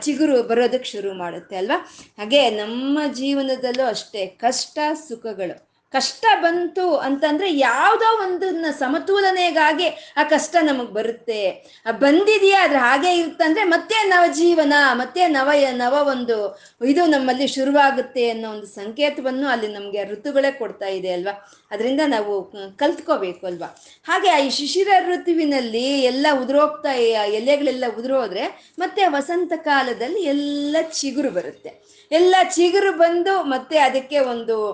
ಚಿಗುರು ಬರೋದಕ್ಕೆ ಶುರು ಮಾಡುತ್ತೆ ಅಲ್ವಾ? ಹಾಗೆ ನಮ್ಮ ಜೀವನದಲ್ಲೂ ಅಷ್ಟೇ ಕಷ್ಟ, ಸುಖಗಳು. ಕಷ್ಟ ಬಂತು ಅಂತಂದ್ರೆ ಯಾವುದೋ ಒಂದನ್ನ ಸಮತೋಲನೆಗಾಗಿ ಆ ಕಷ್ಟ ನಮಗ್ ಬರುತ್ತೆ. ಬಂದಿದೆಯಾ ಅದ್ರ ಹಾಗೆ ಇರುತ್ತಂದ್ರೆ ಮತ್ತೆ ನವ ಜೀವನ ಮತ್ತೆ ನವ ನವ ಒಂದು ಇದು ನಮ್ಮಲ್ಲಿ ಶುರುವಾಗುತ್ತೆ ಅನ್ನೋ ಒಂದು ಸಂಕೇತವನ್ನು ಅಲ್ಲಿ ನಮಗೆ ಋತುಗಳೇ ಕೊಡ್ತಾ ಇದೆ ಅಲ್ವಾ? ಅದರಿಂದ ನಾವು ಕಲ್ತ್ಕೋಬೇಕು ಅಲ್ವಾ? ಹಾಗೆ ಈ ಶಿಶಿರ ಋತುವಿನಲ್ಲಿ ಎಲ್ಲ ಉದುರೋಗ್ತಾ ಎಲೆಗಳೆಲ್ಲ ಉದುರೋದ್ರೆ ಮತ್ತೆ ವಸಂತ ಕಾಲದಲ್ಲಿ ಎಲ್ಲ ಚಿಗುರು ಬರುತ್ತೆ. ಎಲ್ಲ ಚಿಗುರು ಬಂದು ಮತ್ತೆ ಅದಕ್ಕೆ ಒಂದು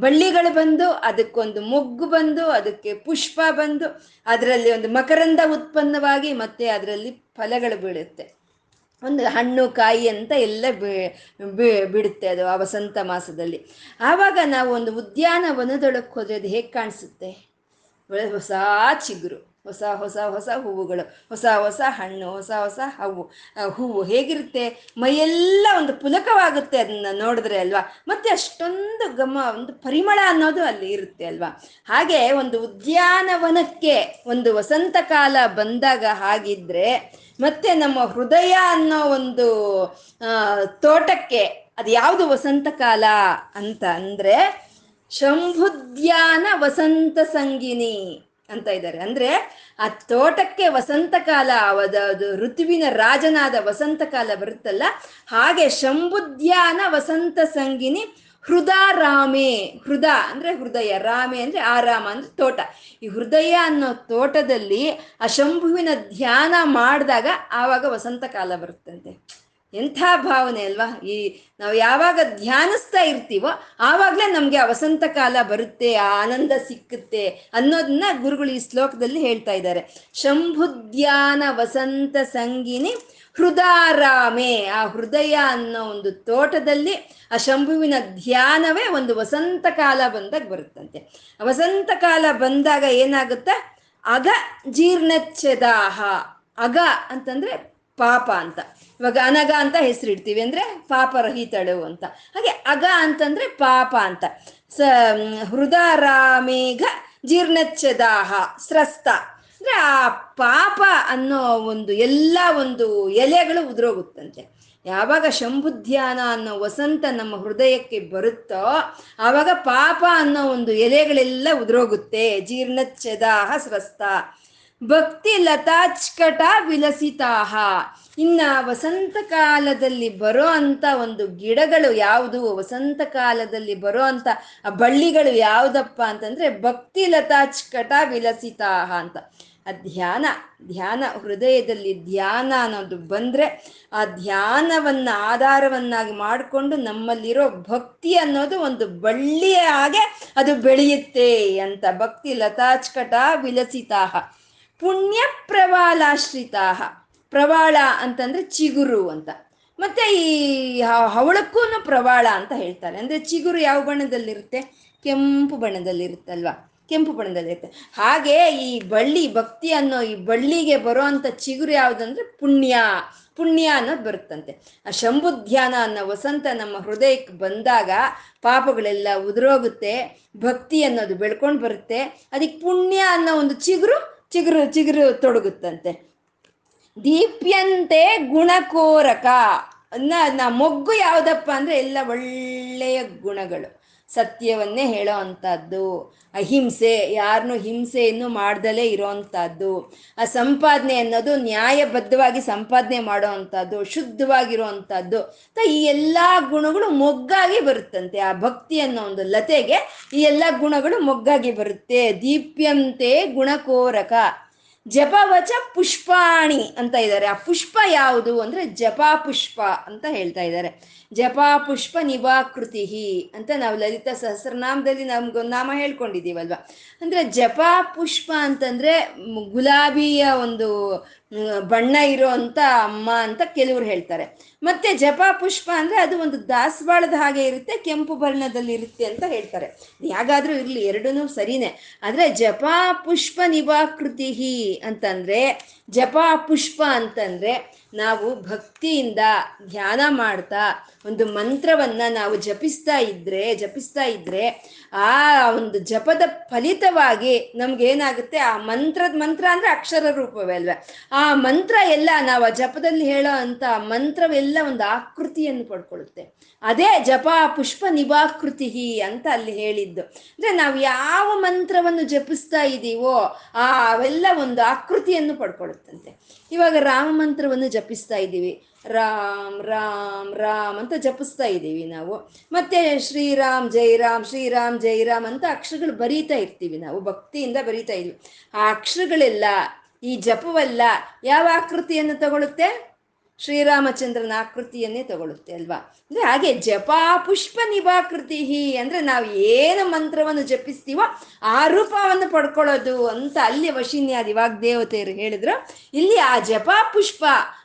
ಬಳ್ಳಿಗಳು ಬಂದು, ಅದಕ್ಕೊಂದು ಮೊಗ್ಗು ಬಂದು, ಅದಕ್ಕೆ ಪುಷ್ಪ ಬಂದು, ಅದರಲ್ಲಿ ಒಂದು ಮಕರಂದ ಉತ್ಪನ್ನವಾಗಿ ಮತ್ತೆ ಅದರಲ್ಲಿ ಫಲಗಳು ಬೀಳುತ್ತೆ. ಒಂದು ಹಣ್ಣು, ಕಾಯಿ ಅಂತ ಎಲ್ಲ ಬಿಡುತ್ತೆ ಅದು ಆ ವಸಂತ ಮಾಸದಲ್ಲಿ. ಆವಾಗ ನಾವು ಒಂದು ಉದ್ಯಾನವನದೊಳಕ್ಕೆ ಹೋದ್ರೆ ಅದು ಹೇಗೆ ಕಾಣಿಸುತ್ತೆ? ಹೊಸ ಚಿಗುರು. ಹೊಸ ಹೊಸ ಹೊಸ ಹೂವುಗಳು, ಹೊಸ ಹೊಸ ಹಣ್ಣು, ಹೊಸ ಹೊಸ ಹೂವು ಹೂವು ಹೇಗಿರುತ್ತೆ? ಮೈಯೆಲ್ಲ ಒಂದು ಪುಲಕವಾಗುತ್ತೆ ಅದನ್ನ ನೋಡಿದ್ರೆ ಅಲ್ವಾ? ಮತ್ತೆ ಅಷ್ಟೊಂದು ಗಮ, ಒಂದು ಪರಿಮಳ ಅನ್ನೋದು ಅಲ್ಲಿ ಇರುತ್ತೆ ಅಲ್ವಾ? ಹಾಗೆ ಒಂದು ಉದ್ಯಾನವನಕ್ಕೆ ಒಂದು ವಸಂತ ಕಾಲ ಬಂದಾಗ ಹಾಗಿದ್ರೆ ಮತ್ತೆ ನಮ್ಮ ಹೃದಯ ಅನ್ನೋ ಒಂದು ತೋಟಕ್ಕೆ ಅದು ಯಾವುದು ವಸಂತ ಕಾಲ ಅಂತ ಅಂದ್ರೆ ಶಂಭುದ್ಯಾನ ವಸಂತ ಸಂಗಿನಿ. ಅಂತ ಇದ್ದಾರೆ. ಅಂದ್ರೆ ಆ ತೋಟಕ್ಕೆ ವಸಂತ ಕಾಲ ಅದು ಋತುವಿನ ರಾಜನಾದ ವಸಂತ ಕಾಲ ಬರುತ್ತಲ್ಲ, ಹಾಗೆ ಶಂಭುದ್ಯಾನ ವಸಂತ ಸಂಗಿನಿ ಹೃದಾರಾಮೆ, ಹೃದ ಅಂದ್ರೆ ಹೃದಯ, ರಾಮೆ ಅಂದ್ರೆ ಆರಾಮ ಅಂದ್ರೆ ತೋಟ. ಈ ಹೃದಯ ಅನ್ನೋ ತೋಟದಲ್ಲಿ ಆ ಶಂಭುವಿನ ಧ್ಯಾನ ಮಾಡಿದಾಗ ಆವಾಗ ವಸಂತ ಕಾಲ ಬರುತ್ತಂತೆ. ಎಂಥ ಭಾವನೆ ಅಲ್ವಾ? ಈ ನಾವು ಯಾವಾಗ ಧ್ಯಾನಿಸ್ತಾ ಇರ್ತೀವೋ, ಆವಾಗಲೇ ನಮಗೆ ಆ ವಸಂತ ಕಾಲ ಬರುತ್ತೆ, ಆ ಆನಂದ ಸಿಕ್ಕುತ್ತೆ ಅನ್ನೋದನ್ನ ಗುರುಗಳು ಈ ಶ್ಲೋಕದಲ್ಲಿ ಹೇಳ್ತಾ ಇದ್ದಾರೆ. ಶಂಭುಧ್ಯಾನ ವಸಂತ ಸಂಗಿನಿ ಹೃದಾರಾಮೆ. ಆ ಹೃದಯ ಅನ್ನೋ ಒಂದು ತೋಟದಲ್ಲಿ ಆ ಶಂಭುವಿನ ಧ್ಯಾನವೇ ಒಂದು ವಸಂತ ಕಾಲ ಬಂದಾಗ ಬರುತ್ತಂತೆ. ವಸಂತ ಕಾಲ ಬಂದಾಗ ಏನಾಗುತ್ತೆ? ಅಗ ಜೀರ್ಣಚ್ಛದಾಹ. ಅಗ ಅಂತಂದ್ರೆ ಪಾಪ ಅಂತ. ಇವಾಗ ಅನಗ ಅಂತ ಹೆಸರಿಡ್ತೀವಿ ಅಂದ್ರೆ ಪಾಪರಹಿತಳು ಅಂತ. ಹಾಗೆ ಅಗ ಅಂತಂದ್ರೆ ಪಾಪ ಅಂತ. ಸ ಹೃದಾರಾಮೇಘ ಜೀರ್ಣಚ್ಛದಾಹ, ಸ್ರಸ್ತ. ಅಂದ್ರೆ ಆ ಪಾಪ ಅನ್ನೋ ಒಂದು ಎಲ್ಲ ಒಂದು ಎಲೆಗಳು ಉದುರೋಗುತ್ತಂತೆ. ಯಾವಾಗ ಶಂಭುಧ್ಯಾನ ಅನ್ನೋ ವಸಂತ ನಮ್ಮ ಹೃದಯಕ್ಕೆ ಬರುತ್ತೋ ಆವಾಗ ಪಾಪ ಅನ್ನೋ ಒಂದು ಎಲೆಗಳೆಲ್ಲ ಉದುರೋಗುತ್ತೆ. ಜೀರ್ಣಚ್ಛದಾಹ, ಸ್ರಸ್ತ. ಭಕ್ತಿ ಲತಾಚ್ಕಟ ವಿಲಸಿತಾಹ. ಇನ್ನ ವಸಂತ ಕಾಲದಲ್ಲಿ ಬರೋ ಅಂತ ಒಂದು ಗಿಡಗಳು ಯಾವುದು? ವಸಂತ ಕಾಲದಲ್ಲಿ ಬರೋ ಅಂತ ಬಳ್ಳಿಗಳು ಯಾವುದಪ್ಪ ಅಂತಂದ್ರೆ ಭಕ್ತಿ ಲತಾಚ್ಕಟ ವಿಲಸಿತಾಹ ಅಂತ. ಆ ಧ್ಯಾನ ಧ್ಯಾನ, ಹೃದಯದಲ್ಲಿ ಧ್ಯಾನ ಅನ್ನೋದು ಬಂದ್ರೆ ಆ ಧ್ಯಾನವನ್ನ, ಆಧಾರವನ್ನಾಗಿ ಮಾಡಿಕೊಂಡು ನಮ್ಮಲ್ಲಿರೋ ಭಕ್ತಿ ಅನ್ನೋದು ಒಂದು ಬಳ್ಳಿಯ ಹಾಗೆ ಅದು ಬೆಳೆಯುತ್ತೆ ಅಂತ. ಭಕ್ತಿ ಲತಾಚ್ಕಟ ವಿಲಸಿತಾಹ. ಪುಣ್ಯ ಪ್ರವಾಲಾಶ್ರಿತಾ ಪ್ರವಾಳ ಅಂತಂದ್ರೆ ಚಿಗುರು ಅಂತ. ಮತ್ತೆ ಈ ಹವಳಕ್ಕೂ ಪ್ರವಾಳ ಅಂತ ಹೇಳ್ತಾರೆ. ಅಂದ್ರೆ ಚಿಗುರು ಯಾವ ಬಣ್ಣದಲ್ಲಿರುತ್ತೆ? ಕೆಂಪು ಬಣ್ಣದಲ್ಲಿರುತ್ತಲ್ವಾ? ಕೆಂಪು ಬಣ್ಣದಲ್ಲಿರುತ್ತೆ. ಹಾಗೆ ಈ ಬಳ್ಳಿ ಭಕ್ತಿ ಅನ್ನೋ ಈ ಬಳ್ಳಿಗೆ ಬರೋ ಅಂತ ಚಿಗುರು ಯಾವುದಂದ್ರೆ ಪುಣ್ಯ ಪುಣ್ಯ ಅನ್ನೋದು ಬರುತ್ತಂತೆ. ಆ ಶಂಭು ಧ್ಯಾನ ಅನ್ನೋ ವಸಂತ ನಮ್ಮ ಹೃದಯಕ್ಕೆ ಬಂದಾಗ ಪಾಪಗಳೆಲ್ಲ ಉದುರೋಗುತ್ತೆ, ಭಕ್ತಿ ಅನ್ನೋದು ಬೆಳ್ಕೊಂಡು ಬರುತ್ತೆ. ಅದಕ್ಕೆ ಪುಣ್ಯ ಅನ್ನೋ ಒಂದು ಚಿಗುರು ಚಿಗುರು ಚಿಗುರು ತೊಡಗುತ್ತಂತೆ. ದೀಪ್ಯಂತೆ ಗುಣಕೋರಕ. ಮೊಗ್ಗು ಯಾವುದಪ್ಪ ಅಂದ್ರೆ ಎಲ್ಲ ಒಳ್ಳೆಯ ಗುಣಗಳು. ಸತ್ಯವನ್ನೇ ಹೇಳೋ ಅಂಥದ್ದು. ಅಹಿಂಸೆ ಯಾರನ್ನೂ ಹಿಂಸೆಯನ್ನು ಮಾಡ್ದಲೇ ಇರೋ ಅಂಥದ್ದು. ಆ ಸಂಪಾದನೆ ಅನ್ನೋದು ನ್ಯಾಯಬದ್ಧವಾಗಿ ಸಂಪಾದನೆ ಮಾಡೋ ಅಂಥದ್ದು ಅಂಥದ್ದು. ಈ ಎಲ್ಲ ಗುಣಗಳು ಮೊಗ್ಗಾಗಿ ಬರುತ್ತಂತೆ. ಆ ಭಕ್ತಿ ಅನ್ನೋ ಒಂದು ಲತೆಗೆ ಈ ಎಲ್ಲ ಗುಣಗಳು ಮೊಗ್ಗಾಗಿ ಬರುತ್ತೆ. ದೀಪ್ಯಂತೆ ಗುಣಕೋರಕ. ಜಪವಚ ಪುಷ್ಪಾಣಿ ಅಂತ ಇದ್ದಾರೆ. ಆ ಪುಷ್ಪ ಯಾವುದು ಅಂದ್ರೆ ಜಪಾ ಪುಷ್ಪ ಅಂತ ಹೇಳ್ತಾ ಇದ್ದಾರೆ. ಜಪಾ ಪುಷ್ಪ ನಿವಾಕೃತಿ ಅಂತ ನಾವು ಲಲಿತಾ ಸಹಸ್ರನಾಮದಲ್ಲಿ ನಮ್ಗೊಂದು ನಾಮ ಹೇಳ್ಕೊಂಡಿದ್ದೀವಲ್ವ? ಅಂದ್ರೆ ಜಪಾ ಪುಷ್ಪ ಅಂತಂದ್ರೆ ಗುಲಾಬಿಯ ಒಂದು ಬಣ್ಣ ಇರೋ ಅಮ್ಮ ಅಂತ ಕೆಲವ್ರು ಹೇಳ್ತಾರೆ. ಮತ್ತೆ ಜಪಾ ಪುಷ್ಪ ಅಂದ್ರೆ ಅದು ಒಂದು ದಾಸವಾಳದ ಹಾಗೆ ಇರುತ್ತೆ, ಕೆಂಪು ಬಣ್ಣದಲ್ಲಿ ಇರುತ್ತೆ ಅಂತ ಹೇಳ್ತಾರೆ. ಯಾಗಾದ್ರೂ ಇರ್ಲಿ ಎರಡೂ ಸರಿನೇ. ಆದರೆ ಜಪಾ ಪುಷ್ಪ ನಿವಾಕೃತಿ ಅಂತಂದ್ರೆ, ಜಪಾ ಪುಷ್ಪ ಅಂತಂದ್ರೆ ನಾವು ಭಕ್ತಿಯಿಂದ ಧ್ಯಾನ ಮಾಡ್ತಾ ಒಂದು ಮಂತ್ರವನ್ನ ನಾವು ಜಪಿಸ್ತಾ ಇದ್ರೆ ಜಪಿಸ್ತಾ ಇದ್ರೆ ಆ ಒಂದು ಜಪದ ಫಲಿತವಾಗಿ ನಮ್ಗೆ ಏನಾಗುತ್ತೆ? ಆ ಮಂತ್ರದ ಮಂತ್ರ ಅಂದ್ರೆ ಅಕ್ಷರ ರೂಪವೇ ಅಲ್ವೇ. ಆ ಮಂತ್ರ ಎಲ್ಲ ನಾವು ಆ ಜಪದಲ್ಲಿ ಹೇಳೋ ಅಂತ ಮಂತ್ರವೆಲ್ಲ ಒಂದು ಆಕೃತಿಯನ್ನು ಪಡ್ಕೊಳ್ಳುತ್ತೆ. ಅದೇ ಜಪ ಪುಷ್ಪ ನಿಭಾಕೃತಿ ಅಂತ ಅಲ್ಲಿ ಹೇಳಿದ್ದು. ಅಂದ್ರೆ ನಾವು ಯಾವ ಮಂತ್ರವನ್ನು ಜಪಿಸ್ತಾ ಇದ್ದೀವೋ ಆ ಅವೆಲ್ಲ ಒಂದು ಆಕೃತಿಯನ್ನು ಪಡ್ಕೊಳ್ಳುತ್ತಂತೆ ಇವಾಗ ರಾಮ ಮಂತ್ರವನ್ನು ಜಪಿಸ್ತಾ ಇದ್ದೀವಿ. ರಾಮ್ ರಾಮ್ ರಾಮ್ ಅಂತ ಜಪಿಸ್ತಾ ಇದ್ದೀವಿ ನಾವು. ಮತ್ತೆ ಶ್ರೀರಾಮ್ ಜೈರಾಮ್ ಶ್ರೀರಾಮ್ ಜೈರಾಮ್ ಅಂತ ಅಕ್ಷರಗಳು ಬರೀತಾ ಇರ್ತೀವಿ ನಾವು. ಭಕ್ತಿಯಿಂದ ಬರೀತಾ ಇದ್ವಿ ಆ ಅಕ್ಷರಗಳೆಲ್ಲ, ಈ ಜಪವಲ್ಲ, ಯಾವ ಆಕೃತಿಯನ್ನು ತಗೊಳುತ್ತೆ? ಶ್ರೀರಾಮಚಂದ್ರನ ಆಕೃತಿಯನ್ನೇ ತಗೊಳುತ್ತೆ ಅಲ್ವಾ? ಅಂದ್ರೆ ಹಾಗೆ ಜಪ ಪುಷ್ಪ ನಿಭಾಕೃತಿ ಅಂದ್ರೆ ನಾವು ಏನು ಮಂತ್ರವನ್ನು ಜಪಿಸ್ತೀವೋ ಆ ರೂಪವನ್ನು ಪಡ್ಕೊಳ್ಳೋದು ಅಂತ ಅಲ್ಲಿ ವಶಿನ್ಯಾದಿ ವಾಗ್ದೇವತೆಯರು ಹೇಳಿದ್ರು. ಇಲ್ಲಿ ಆ ಜಪಾ ಪುಷ್ಪ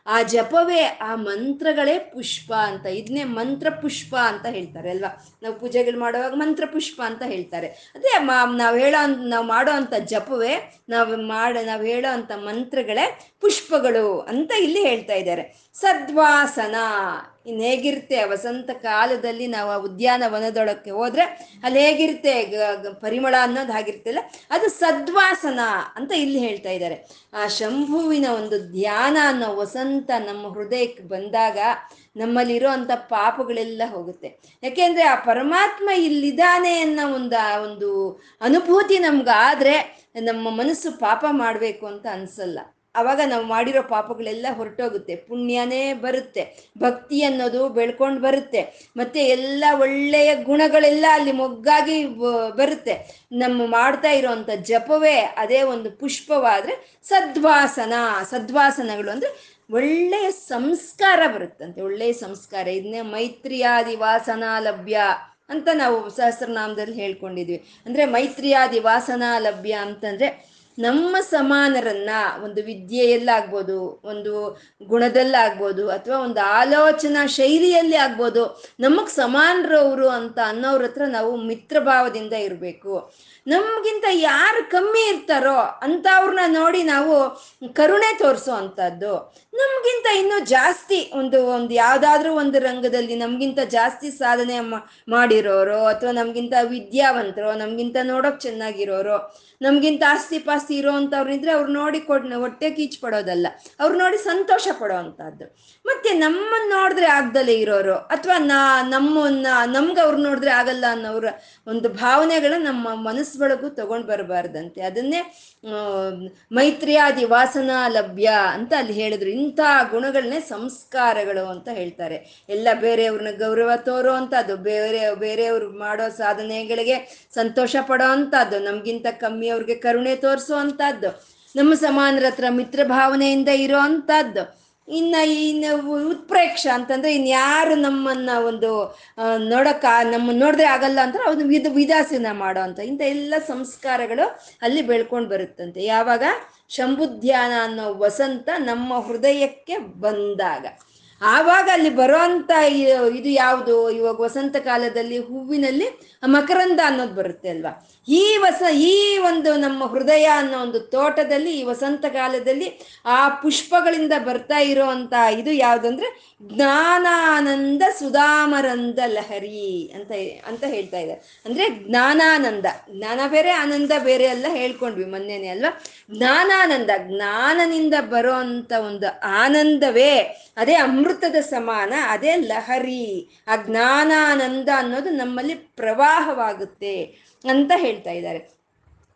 ಆ ಜಪವೇ, ಆ ಮಂತ್ರಗಳೇ ಪುಷ್ಪ ಅಂತ ಇದನ್ನೇ ಮಂತ್ರ ಪುಷ್ಪ ಅಂತ ಹೇಳ್ತಾರೆ, ಅಲ್ವಾ? ನಾವು ಪೂಜೆಗಳು ಮಾಡುವಾಗ ಮಂತ್ರ ಪುಷ್ಪ ಅಂತ ಹೇಳ್ತಾರೆ. ಅದೇ ನಾವು ಹೇಳೋ ನಾವು ಮಾಡೋ ಅಂಥ ಜಪವೇ, ನಾವು ಮಾಡ, ನಾವು ಹೇಳೋ ಅಂಥ ಮಂತ್ರಗಳೇ ಪುಷ್ಪಗಳು ಅಂತ ಇಲ್ಲಿ ಹೇಳ್ತಾ ಇದ್ದಾರೆ. ಸದ್ವಾಸನ ಇನ್ನು ಹೇಗಿರುತ್ತೆ ವಸಂತ ಕಾಲದಲ್ಲಿ ನಾವು ಆ ಉದ್ಯಾನವನದೊಳಕ್ಕೆ ಹೋದ್ರೆ ಅಲ್ಲಿ ಹೇಗಿರುತ್ತೆ ಪರಿಮಳ ಅನ್ನೋದು ಹಾಗಿರ್ತಲ್ಲ ಅದು ಸದ್ವಾಸನ ಅಂತ ಇಲ್ಲಿ ಹೇಳ್ತಾ ಇದ್ದಾರೆ. ಆ ಶಂಭುವಿನ ಒಂದು ಧ್ಯಾನ ಅನ್ನೋ ವಸಂತ ನಮ್ಮ ಹೃದಯಕ್ಕೆ ಬಂದಾಗ ನಮ್ಮಲ್ಲಿರೋ ಅಂಥ ಪಾಪಗಳೆಲ್ಲ ಹೋಗುತ್ತೆ. ಯಾಕೆಂದ್ರೆ ಆ ಪರಮಾತ್ಮ ಇಲ್ಲಿದ್ದಾನೆ ಅನ್ನೋ ಒಂದು ಒಂದು ಅನುಭೂತಿ ನಮ್ಗಾದ್ರೆ ನಮ್ಮ ಮನಸ್ಸು ಪಾಪ ಮಾಡಬೇಕು ಅಂತ ಅನ್ಸಲ್ಲ. ಅವಾಗ ನಾವು ಮಾಡಿರೋ ಪಾಪಗಳೆಲ್ಲ ಹೊರಟೋಗುತ್ತೆ. ಪುಣ್ಯನೇ ಬರುತ್ತೆ. ಭಕ್ತಿ ಅನ್ನೋದು ಬೆಳ್ಕೊಂಡು ಬರುತ್ತೆ. ಮತ್ತೆ ಎಲ್ಲ ಒಳ್ಳೆಯ ಗುಣಗಳೆಲ್ಲ ಅಲ್ಲಿ ಮೊಗ್ಗಾಗಿ ಬರುತ್ತೆ. ನಮ್ಮ ಮಾಡ್ತಾ ಇರೋವಂಥ ಜಪವೇ ಅದೇ ಒಂದು ಪುಷ್ಪವಾದರೆ ಸದ್ವಾಸನ. ಸದ್ವಾಸನಗಳು ಅಂದ್ರೆ ಒಳ್ಳೆಯ ಸಂಸ್ಕಾರ ಬರುತ್ತಂತೆ. ಒಳ್ಳೆಯ ಸಂಸ್ಕಾರ. ಇದನ್ನೇ ಮೈತ್ರಿಯಾದಿ ವಾಸನಾ ಲಭ್ಯ ಅಂತ ನಾವು ಸಹಸ್ರನಾಮದಲ್ಲಿ ಹೇಳ್ಕೊಂಡಿದ್ವಿ. ಅಂದ್ರೆ ಮೈತ್ರಿಯಾದಿ ವಾಸನಾ ಲಭ್ಯ ಅಂತಂದ್ರೆ ನಮ್ಮ ಸಮಾನರನ್ನ ಒಂದು ವಿದ್ಯೆಯಲ್ಲಾಗ್ಬೋದು, ಒಂದು ಗುಣದಲ್ಲಾಗ್ಬೋದು, ಅಥವಾ ಒಂದು ಆಲೋಚನಾ ಶೈಲಿಯಲ್ಲಿ ಆಗ್ಬೋದು, ನಮಗ್ ಅವರು ಅಂತ ಅನ್ನೋರ ಹತ್ರ ನಾವು ಮಿತ್ರಭಾವದಿಂದ ಇರಬೇಕು. ನಮ್ಗಿಂತ ಯಾರು ಕಮ್ಮಿ ಇರ್ತಾರೋ ಅಂಥವ್ರನ್ನ ನೋಡಿ ನಾವು ಕರುಣೆ ತೋರಿಸುವಂಥದ್ದು ನಮಗಿಂತ ಇನ್ನೂ ಜಾಸ್ತಿ ಒಂದು ಒಂದು ಯಾವುದಾದ್ರೂ ಒಂದು ರಂಗದಲ್ಲಿ ನಮ್ಗಿಂತ ಜಾಸ್ತಿ ಸಾಧನೆ ಮಾಡಿರೋರು ಅಥವಾ ನಮ್ಗಿಂತ ವಿದ್ಯಾವಂತರು, ನಮ್ಗಿಂತ ನೋಡೋಕ್ ಚೆನ್ನಾಗಿರೋರು, ನಮ್ಗಿಂತ ಆಸ್ತಿ ಪಾಸ್ತಿ ಇರೋ ಅಂಥವ್ರಿದ್ರೆ ಅವ್ರು ನೋಡಿ ಕೊಡ್, ಹೊಟ್ಟೆ ಕೀಚ್ ಪಡೋದಲ್ಲ. ಅವ್ರು ನೋಡಿ ಸಂತೋಷ ಪಡೋ ಅಂಥದ್ದು ಮತ್ತೆ ನಮ್ಮನ್ನ ನೋಡಿದ್ರೆ ಆಗ್ದಲೇ ಇರೋರು ಅಥವಾ ನಾ, ನಮ್ಮನ್ನ, ನಮ್ಗೆ ಅವ್ರು ನೋಡಿದ್ರೆ ಆಗಲ್ಲ ಅನ್ನೋರ ಒಂದು ಭಾವನೆಗಳನ್ನ ನಮ್ಮ ಮನಸ್ಸೊಳಗೂ ತಗೊಂಡ್ ಬರಬಾರ್ದಂತೆ. ಅದನ್ನೇ ಮೈತ್ರಿಯಾದಿ ವಾಸನಾ ಲಭ್ಯ ಅಂತ ಅಲ್ಲಿ ಹೇಳಿದ್ರು. ಇಂಥ ಗುಣಗಳನ್ನೇ ಸಂಸ್ಕಾರಗಳು ಅಂತ ಹೇಳ್ತಾರೆ. ಎಲ್ಲ ಬೇರೆಯವ್ರನ್ನ ಗೌರವ ತೋರೋ ಅಂಥದ್ದು, ಬೇರೆ, ಬೇರೆಯವ್ರು ಮಾಡೋ ಸಾಧನೆಗಳಿಗೆ ಸಂತೋಷ ಪಡೋ ಅಂಥದ್ದು ಕಮ್ಮಿ ಅವ್ರಿಗೆ ಕರುಣೆ ತೋರಿಸೋ ಅಂಥದ್ದು, ನಮ್ಮ ಸಮಾನರ ಹತ್ರ ಮಿತ್ರ ಭಾವನೆಯಿಂದ ಇರೋ ಅಂಥದ್ದು. ಇನ್ನ ಇನ್ನು ಉತ್ಪ್ರೇಕ್ಷ ಅಂತಂದ್ರೆ ಇನ್ಯಾರು ನಮ್ಮನ್ನ ಒಂದು ನೋಡಕ್ಕ ನಮ್ಮ ನೋಡಿದ್ರೆ ಆಗಲ್ಲ ಅಂತ ಅವ್ನು ವಿಧ ವಿದಾಸೀನ ಮಾಡೋ ಅಂತ. ಇಂಥ ಎಲ್ಲ ಸಂಸ್ಕಾರಗಳು ಅಲ್ಲಿ ಬೆಳ್ಕೊಂಡು ಬರುತ್ತಂತೆ. ಯಾವಾಗ? ಶಂಭುಧ್ಯಾನ ಅನ್ನೋ ವಸಂತ ನಮ್ಮ ಹೃದಯಕ್ಕೆ ಬಂದಾಗ. ಆವಾಗ ಅಲ್ಲಿ ಬರೋ ಅಂತ ಇದು ಯಾವುದು? ಇವಾಗ ವಸಂತ ಕಾಲದಲ್ಲಿ ಹೂವಿನಲ್ಲಿ ಮಕರಂದ ಅನ್ನೋದು ಬರುತ್ತೆ ಅಲ್ವಾ? ಈ ವಸ, ಈ ಒಂದು ನಮ್ಮ ಹೃದಯ ಅನ್ನೋ ಒಂದು ತೋಟದಲ್ಲಿ, ಈ ವಸಂತ ಕಾಲದಲ್ಲಿ ಆ ಪುಷ್ಪಗಳಿಂದ ಬರ್ತಾ ಇರೋ ಅಂತ ಇದು ಯಾವುದಂದ್ರೆ ಜ್ಞಾನಾನಂದ ಸುಧಾಮರಂದ ಲಹರಿ ಅಂತ ಅಂತ ಹೇಳ್ತಾ ಇದ್ದಾರೆ ಅಂದ್ರೆ ಜ್ಞಾನಾನಂದ. ಜ್ಞಾನ ಬೇರೆ, ಆನಂದ ಬೇರೆ ಎಲ್ಲ ಹೇಳ್ಕೊಂಡ್ವಿ ಮೊನ್ನೆನೆ ಅಲ್ವಾ? ಜ್ಞಾನಾನಂದ, ಜ್ಞಾನನಿಂದ ಬರೋ ಅಂತ ಒಂದು ಆನಂದವೇ, ಅದೇ ಅಮೃತದ ಸಮಾನ, ಅದೇ ಲಹರಿ. ಆ ಜ್ಞಾನಾನಂದ ಅನ್ನೋದು ನಮ್ಮಲ್ಲಿ ಪ್ರವಾಹವಾಗುತ್ತೆ ಅಂತ ಹೇಳ್ತಾ ಇದ್ದಾರೆ.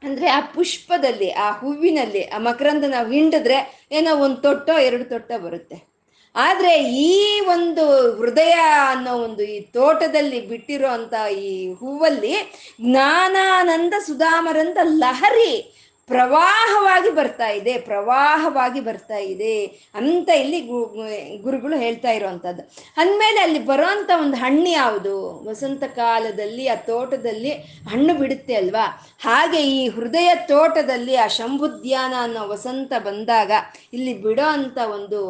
ಅಂದ್ರೆ ಆ ಪುಷ್ಪದಲ್ಲಿ, ಆ ಹೂವಿನಲ್ಲಿ, ಆ ಮಕರಂದ ನಾವು ಹಿಂಡಿದ್ರೆ ಏನೋ ಒಂದು ತೊಟ್ಟೋ, ಎರಡು ತೊಟ್ಟೋ ಬರುತ್ತೆ. ಆದ್ರೆ ಈ ಒಂದು ಹೃದಯ ಅನ್ನೋ ಒಂದು ಈ ತೋಟದಲ್ಲಿ ಬಿಟ್ಟಿರೋ ಅಂತ ಈ ಹೂವಲ್ಲಿ ಜ್ಞಾನಾನಂದ ಸುಧಾಮರಂದ ಲಹರಿ ಪ್ರವಾಹವಾಗಿ ಬರ್ತಾ ಇದೆ, ಪ್ರವಾಹವಾಗಿ ಬರ್ತಾ ಇದೆ ಅಂತ ಇಲ್ಲಿ ಗುರುಗಳು ಹೇಳ್ತಾ ಇರುವಂಥದ್ದು. ಅಂದಮೇಲೆ ಅಲ್ಲಿ ಬರೋಂಥ ಒಂದು ಹಣ್ಣು ಯಾವುದು? ವಸಂತ ಕಾಲದಲ್ಲಿ, ಆ ತೋಟದಲ್ಲಿ ಹಣ್ಣು ಬಿಡುತ್ತೆ ಅಲ್ವಾ? ಹಾಗೆ ಈ ಹೃದಯ ತೋಟದಲ್ಲಿ ಆ ಶಂಭುದ್ಯಾನ ಅನ್ನೋ ವಸಂತ ಬಂದಾಗ ಇಲ್ಲಿ ಬಿಡೋ ಒಂದು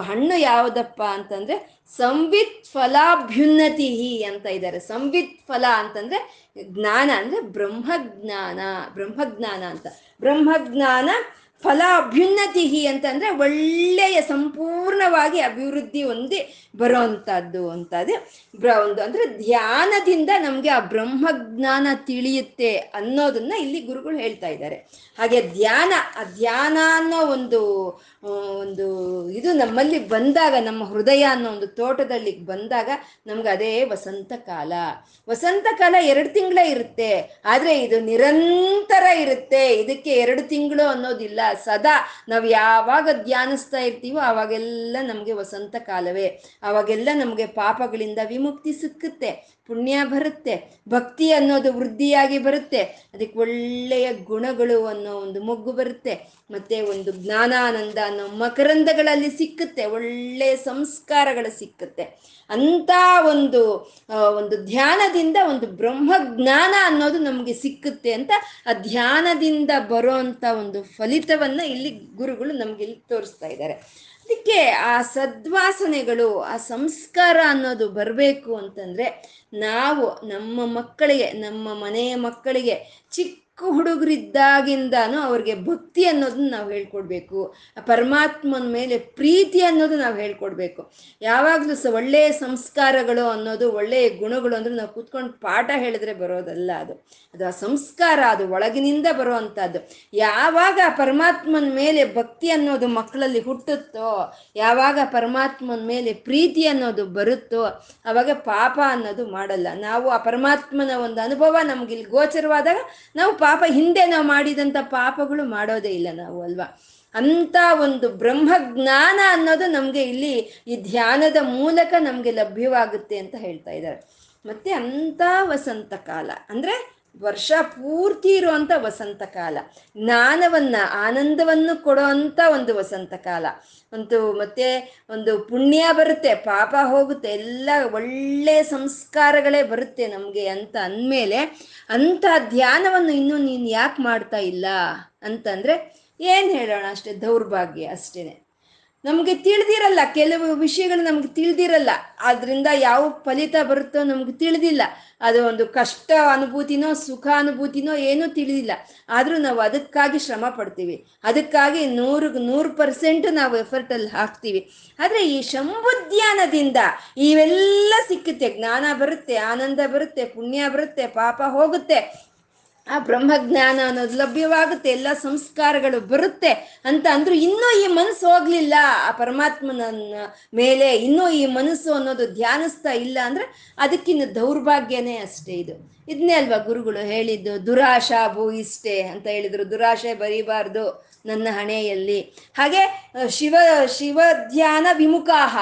ಹಣ್ಣು ಯಾವುದಪ್ಪ ಅಂತಂದ್ರೆ ಸಂವಿತ್ ಫಲಾಭ್ಯುನ್ನತಿ ಅಂತ ಇದ್ದಾರೆ. ಸಂವಿತ್ ಫಲ ಅಂತಂದ್ರೆ ಜ್ಞಾನ ಅಂದ್ರೆ ಬ್ರಹ್ಮಜ್ಞಾನ ಬ್ರಹ್ಮಜ್ಞಾನ ಅಂತ. ಬ್ರಹ್ಮಜ್ಞಾನ ಫಲ ಅಭ್ಯುನ್ನತಿ ಅಂತಂದ್ರೆ ಒಳ್ಳೆಯ ಸಂಪೂರ್ಣವಾಗಿ ಅಭಿವೃದ್ಧಿ ಹೊಂದಿ ಬರೋವಂಥದ್ದು ಅಂತದ್ದು ಬ್ರ ಒಂದು ಅಂದ್ರೆ ಧ್ಯಾನದಿಂದ ನಮಗೆ ಆ ಬ್ರಹ್ಮಜ್ಞಾನ ತಿಳಿಯುತ್ತೆ ಅನ್ನೋದನ್ನ ಇಲ್ಲಿ ಗುರುಗಳು ಹೇಳ್ತಾ ಇದ್ದಾರೆ. ಹಾಗೆ ಧ್ಯಾನ, ಆ ಧ್ಯಾನ ಅನ್ನೋ ಒಂದು ಒಂದು ಇದು ನಮ್ಮಲ್ಲಿ ಬಂದಾಗ, ನಮ್ಮ ಹೃದಯ ಅನ್ನೋ ಒಂದು ತೋಟದಲ್ಲಿ ಬಂದಾಗ ನಮ್ಗೆ ಅದೇ ವಸಂತ ಕಾಲ. ವಸಂತ ಕಾಲ ಎರಡು ತಿಂಗಳೇ ಇರುತ್ತೆ. ಆದರೆ ಇದು ನಿರಂತರ ಇರುತ್ತೆ. ಇದಕ್ಕೆ ಎರಡು ತಿಂಗಳು ಅನ್ನೋದಿಲ್ಲ. ಸದಾ ನಾವು ಯಾವಾಗ ಧ್ಯಾನಿಸ್ತಾ ಇರ್ತೀವೋ ಆವಾಗೆಲ್ಲ ನಮಗೆ ವಸಂತ ಕಾಲವೇ. ಆವಾಗೆಲ್ಲ ನಮಗೆ ಪಾಪಗಳಿಂದ ವಿಮುಕ್ತಿ ಸಿಕ್ಕುತ್ತೆ. ಪುಣ್ಯ ಬರುತ್ತೆ. ಭಕ್ತಿ ಅನ್ನೋದು ವೃದ್ಧಿಯಾಗಿ ಬರುತ್ತೆ. ಅದಕ್ಕೆ ಒಳ್ಳೆಯ ಗುಣಗಳು ಅನ್ನೋ ಒಂದು ಮೊಗ್ಗು ಬರುತ್ತೆ. ಮತ್ತೆ ಒಂದು ಜ್ಞಾನಾನಂದ ಮಕರಂದಗಳಲ್ಲಿ ಸಿಕ್ಕುತ್ತೆ, ಒಳ್ಳೆ ಸಂಸ್ಕಾರಗಳು ಸಿಕ್ಕುತ್ತೆ. ಅಂತ ಒಂದು ಒಂದು ಧ್ಯಾನದಿಂದ ಒಂದು ಬ್ರಹ್ಮ ಜ್ಞಾನ ಅನ್ನೋದು ನಮಗೆ ಸಿಕ್ಕುತ್ತೆ ಅಂತ ಆ ಧ್ಯಾನದಿಂದ ಬರೋ ಅಂತ ಒಂದು ಫಲಿತವನ್ನ ಇಲ್ಲಿ ಗುರುಗಳು ನಮ್ಗೆ ಇಲ್ಲಿ ತೋರಿಸ್ತಾ ಇದ್ದಾರೆ. ಅದಕ್ಕೆ ಆ ಸದ್ವಾಸನೆಗಳು, ಆ ಸಂಸ್ಕಾರ ಅನ್ನೋದು ಬರಬೇಕು ಅಂತಂದ್ರೆ ನಾವು ನಮ್ಮ ಮಕ್ಕಳಿಗೆ, ನಮ್ಮ ಮನೆಯ ಮಕ್ಕಳಿಗೆ ಚಿಕ್ಕ ಹುಡುಗರಿದ್ದಾಗಿಂದಾನು ಅವ್ರಿಗೆ ಭಕ್ತಿ ಅನ್ನೋದನ್ನ ನಾವು ಹೇಳ್ಕೊಡ್ಬೇಕು. ಪರಮಾತ್ಮನ ಮೇಲೆ ಪ್ರೀತಿ ಅನ್ನೋದು ನಾವು ಹೇಳ್ಕೊಡ್ಬೇಕು. ಯಾವಾಗಲೂ ಸ ಒಳ್ಳೆಯ ಸಂಸ್ಕಾರಗಳು ಅನ್ನೋದು, ಒಳ್ಳೆಯ ಗುಣಗಳು ಅಂದ್ರೆ ನಾವು ಕೂತ್ಕೊಂಡು ಪಾಠ ಹೇಳಿದ್ರೆ ಬರೋದಲ್ಲ ಅದು. ಅದು ಆ ಸಂಸ್ಕಾರ, ಅದು ಒಳಗಿನಿಂದ ಬರುವಂಥದ್ದು. ಯಾವಾಗ ಪರಮಾತ್ಮನ ಮೇಲೆ ಭಕ್ತಿ ಅನ್ನೋದು ಮಕ್ಕಳಲ್ಲಿ ಹುಟ್ಟುತ್ತೋ, ಯಾವಾಗ ಪರಮಾತ್ಮನ ಮೇಲೆ ಪ್ರೀತಿ ಅನ್ನೋದು ಬರುತ್ತೋ, ಅವಾಗ ಪಾಪ ಅನ್ನೋದು ಮಾಡಲ್ಲ. ನಾವು ಆ ಪರಮಾತ್ಮನ ಒಂದು ಅನುಭವ ನಮ್ಗೆ ಇಲ್ಲಿ ಗೋಚರವಾದಾಗ ನಾವು ಪಾಪ ಹಿಂದೆ ನಾವು ಮಾಡಿದಂಥ ಪಾಪಗಳು ಮಾಡೋದೇ ಇಲ್ಲ ನಾವು, ಅಲ್ವಾ? ಅಂತ ಒಂದು ಬ್ರಹ್ಮಜ್ಞಾನ ಅನ್ನೋದು ನಮಗೆ ಇಲ್ಲಿ ಈ ಧ್ಯಾನದ ಮೂಲಕ ನಮಗೆ ಲಭ್ಯವಾಗುತ್ತೆ ಅಂತ ಹೇಳ್ತಾ ಇದ್ದಾರೆ. ಮತ್ತೆ ಅಂಥ ವಸಂತ ಕಾಲ ಅಂದರೆ ವರ್ಷ ಪೂರ್ತಿ ಇರುವಂಥ ವಸಂತ ಕಾಲ. ಜ್ಞಾನವನ್ನ, ಆನಂದವನ್ನು ಕೊಡುವಂತ ಒಂದು ವಸಂತ ಕಾಲ. ಒಂದು ಮತ್ತೆ ಒಂದು ಪುಣ್ಯ ಬರುತ್ತೆ, ಪಾಪ ಹೋಗುತ್ತೆ, ಎಲ್ಲ ಒಳ್ಳೆ ಸಂಸ್ಕಾರಗಳೇ ಬರುತ್ತೆ ನಮಗೆ ಅಂತ ಅಂದಮೇಲೆ ಅಂಥ ಧ್ಯಾನವನ್ನು ಇನ್ನೂ ನೀನು ಯಾಕೆ ಮಾಡ್ತಾ ಇಲ್ಲ ಅಂತಂದರೆ ಏನು ಹೇಳೋಣ ಅಷ್ಟೇ, ದೌರ್ಭಾಗ್ಯ ಅಷ್ಟೇನೆ. ನಮಗೆ ತಿಳಿದಿರಲ್ಲ, ಕೆಲವು ವಿಷಯಗಳು ನಮ್ಗೆ ತಿಳಿದಿರಲ್ಲ. ಅದರಿಂದ ಯಾವ ಫಲಿತ ಬರುತ್ತೋ ನಮ್ಗೆ ತಿಳಿದಿಲ್ಲ. ಅದು ಒಂದು ಕಷ್ಟ ಅನುಭೂತಿನೋ, ಸುಖ ಅನುಭೂತಿನೋ ಏನೂ ತಿಳಿದಿಲ್ಲ. ಆದರೂ ನಾವು ಅದಕ್ಕಾಗಿ ಶ್ರಮ ಪಡ್ತೀವಿ. ಅದಕ್ಕಾಗಿ ನೂರು ನೂರು ಪರ್ಸೆಂಟ್ ನಾವು ಎಫರ್ಟಲ್ಲಿ ಹಾಕ್ತೀವಿ. ಆದರೆ ಈ ಶಂಭುಧ್ಯಾನದಿಂದ ಇವೆಲ್ಲ ಸಿಕ್ಕುತ್ತೆ. ಜ್ಞಾನ ಬರುತ್ತೆ, ಆನಂದ ಬರುತ್ತೆ, ಪುಣ್ಯ ಬರುತ್ತೆ, ಪಾಪ ಹೋಗುತ್ತೆ. ಆ ಬ್ರಹ್ಮಜ್ಞಾನ ಅನ್ನೋದು ಲಭ್ಯವಾಗುತ್ತೆ, ಎಲ್ಲ ಸಂಸ್ಕಾರಗಳು ಬರುತ್ತೆ ಅಂತ ಅಂದ್ರು ಇನ್ನೂ ಈ ಮನಸ್ಸು ಹೋಗ್ಲಿಲ್ಲ. ಆ ಪರಮಾತ್ಮನ ಮೇಲೆ ಇನ್ನೂ ಈ ಮನಸ್ಸು ಅನ್ನೋದು ಧ್ಯಾನಿಸ್ತಾ ಇಲ್ಲ ಅಂದ್ರೆ ಅದಕ್ಕಿನ್ನು ದೌರ್ಭಾಗ್ಯನೇ ಅಷ್ಟೇ ಇದು. ಇದನ್ನೇ ಅಲ್ವಾ ಗುರುಗಳು ಹೇಳಿದ್ದು, ದುರಾಶಾ ಭೂ ಇಷ್ಟೇ ಅಂತ ಹೇಳಿದ್ರು. ದುರಾಶೆ ಬರೀಬಾರ್ದು ನನ್ನ ಹಣೆಯಲ್ಲಿ. ಹಾಗೆ ಶಿವ ಶಿವ ಧ್ಯಾನ ವಿಮುಖಾಹ.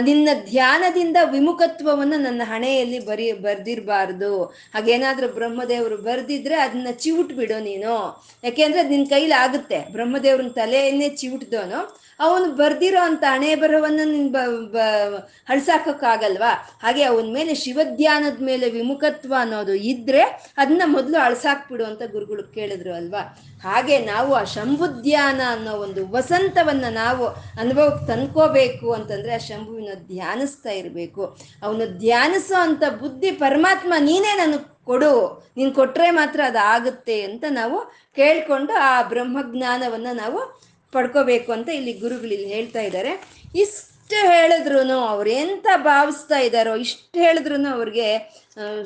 ನಿನ್ನ ಧ್ಯಾನದಿಂದ ವಿಮುಖತ್ವವನ್ನು ನನ್ನ ಹಣೆಯಲ್ಲಿ ಬರಿ ಬರ್ದಿರಬಾರ್ದು. ಹಾಗೇನಾದ್ರೂ ಬ್ರಹ್ಮದೇವರು ಬರ್ದಿದ್ರೆ ಅದನ್ನ ಚಿವುಟ್ ಬಿಡು ನೀನು. ಯಾಕೆಂದ್ರೆ ನಿನ್ನ ಕೈಲಾಗುತ್ತೆ. ಬ್ರಹ್ಮದೇವ್ರನ್ನ ತಲೆಯನ್ನೇ ಚಿವುಟ್ದವನು. ಅವನು ಬರ್ದಿರೋ ಅಂತ ಹಣೆ ಬರಹವನ್ನ ನಿನ್ ಬ ಹಾಗೆ ಅವನ ಮೇಲೆ ಶಿವಧ್ಯಾನದ ಮೇಲೆ ವಿಮುಖತ್ವ ಅನ್ನೋದು ಇದ್ರೆ ಅದನ್ನ ಮೊದಲು ಅಳ್ಸಾಕ್ಬಿಡು ಅಂತ ಗುರುಗಳು ಕೇಳಿದ್ರು ಅಲ್ವಾ? ಹಾಗೆ ನಾವು ಆ ಶಂಭುಧ್ಯಾನ ಅನ್ನೋ ಒಂದು ವಸಂತವನ್ನ ನಾವು ಅನುಭವಕ್ಕೆ ತಂದ್ಕೋಬೇಕು ಅಂತಂದ್ರೆ ಆ ಶಂಭುವಿನ ಧ್ಯಾನಿಸ್ತಾ ಇರಬೇಕು. ಅವನು ಧ್ಯಾನಿಸೋ ಅಂತ ಬುದ್ಧಿ ಪರಮಾತ್ಮ ನೀನೇ ನನಗೆ ಕೊಡು, ನೀನು ಕೊಟ್ರೆ ಮಾತ್ರ ಅದು ಆಗುತ್ತೆ ಅಂತ ನಾವು ಕೇಳಿಕೊಂಡು ಆ ಬ್ರಹ್ಮಜ್ಞಾನವನ್ನು ನಾವು ಪಡ್ಕೋಬೇಕು ಅಂತ ಇಲ್ಲಿ ಗುರುಗಳು ಇಲ್ಲಿ ಹೇಳ್ತಾ ಇದ್ದಾರೆ ಇಷ್ಟು ಹೇಳಿದ್ರು ಅವ್ರು ಎಂತ ಭಾವಿಸ್ತಾ ಇದ್ದಾರೋ ಇಷ್ಟು ಹೇಳಿದ್ರು ಅವ್ರಿಗೆ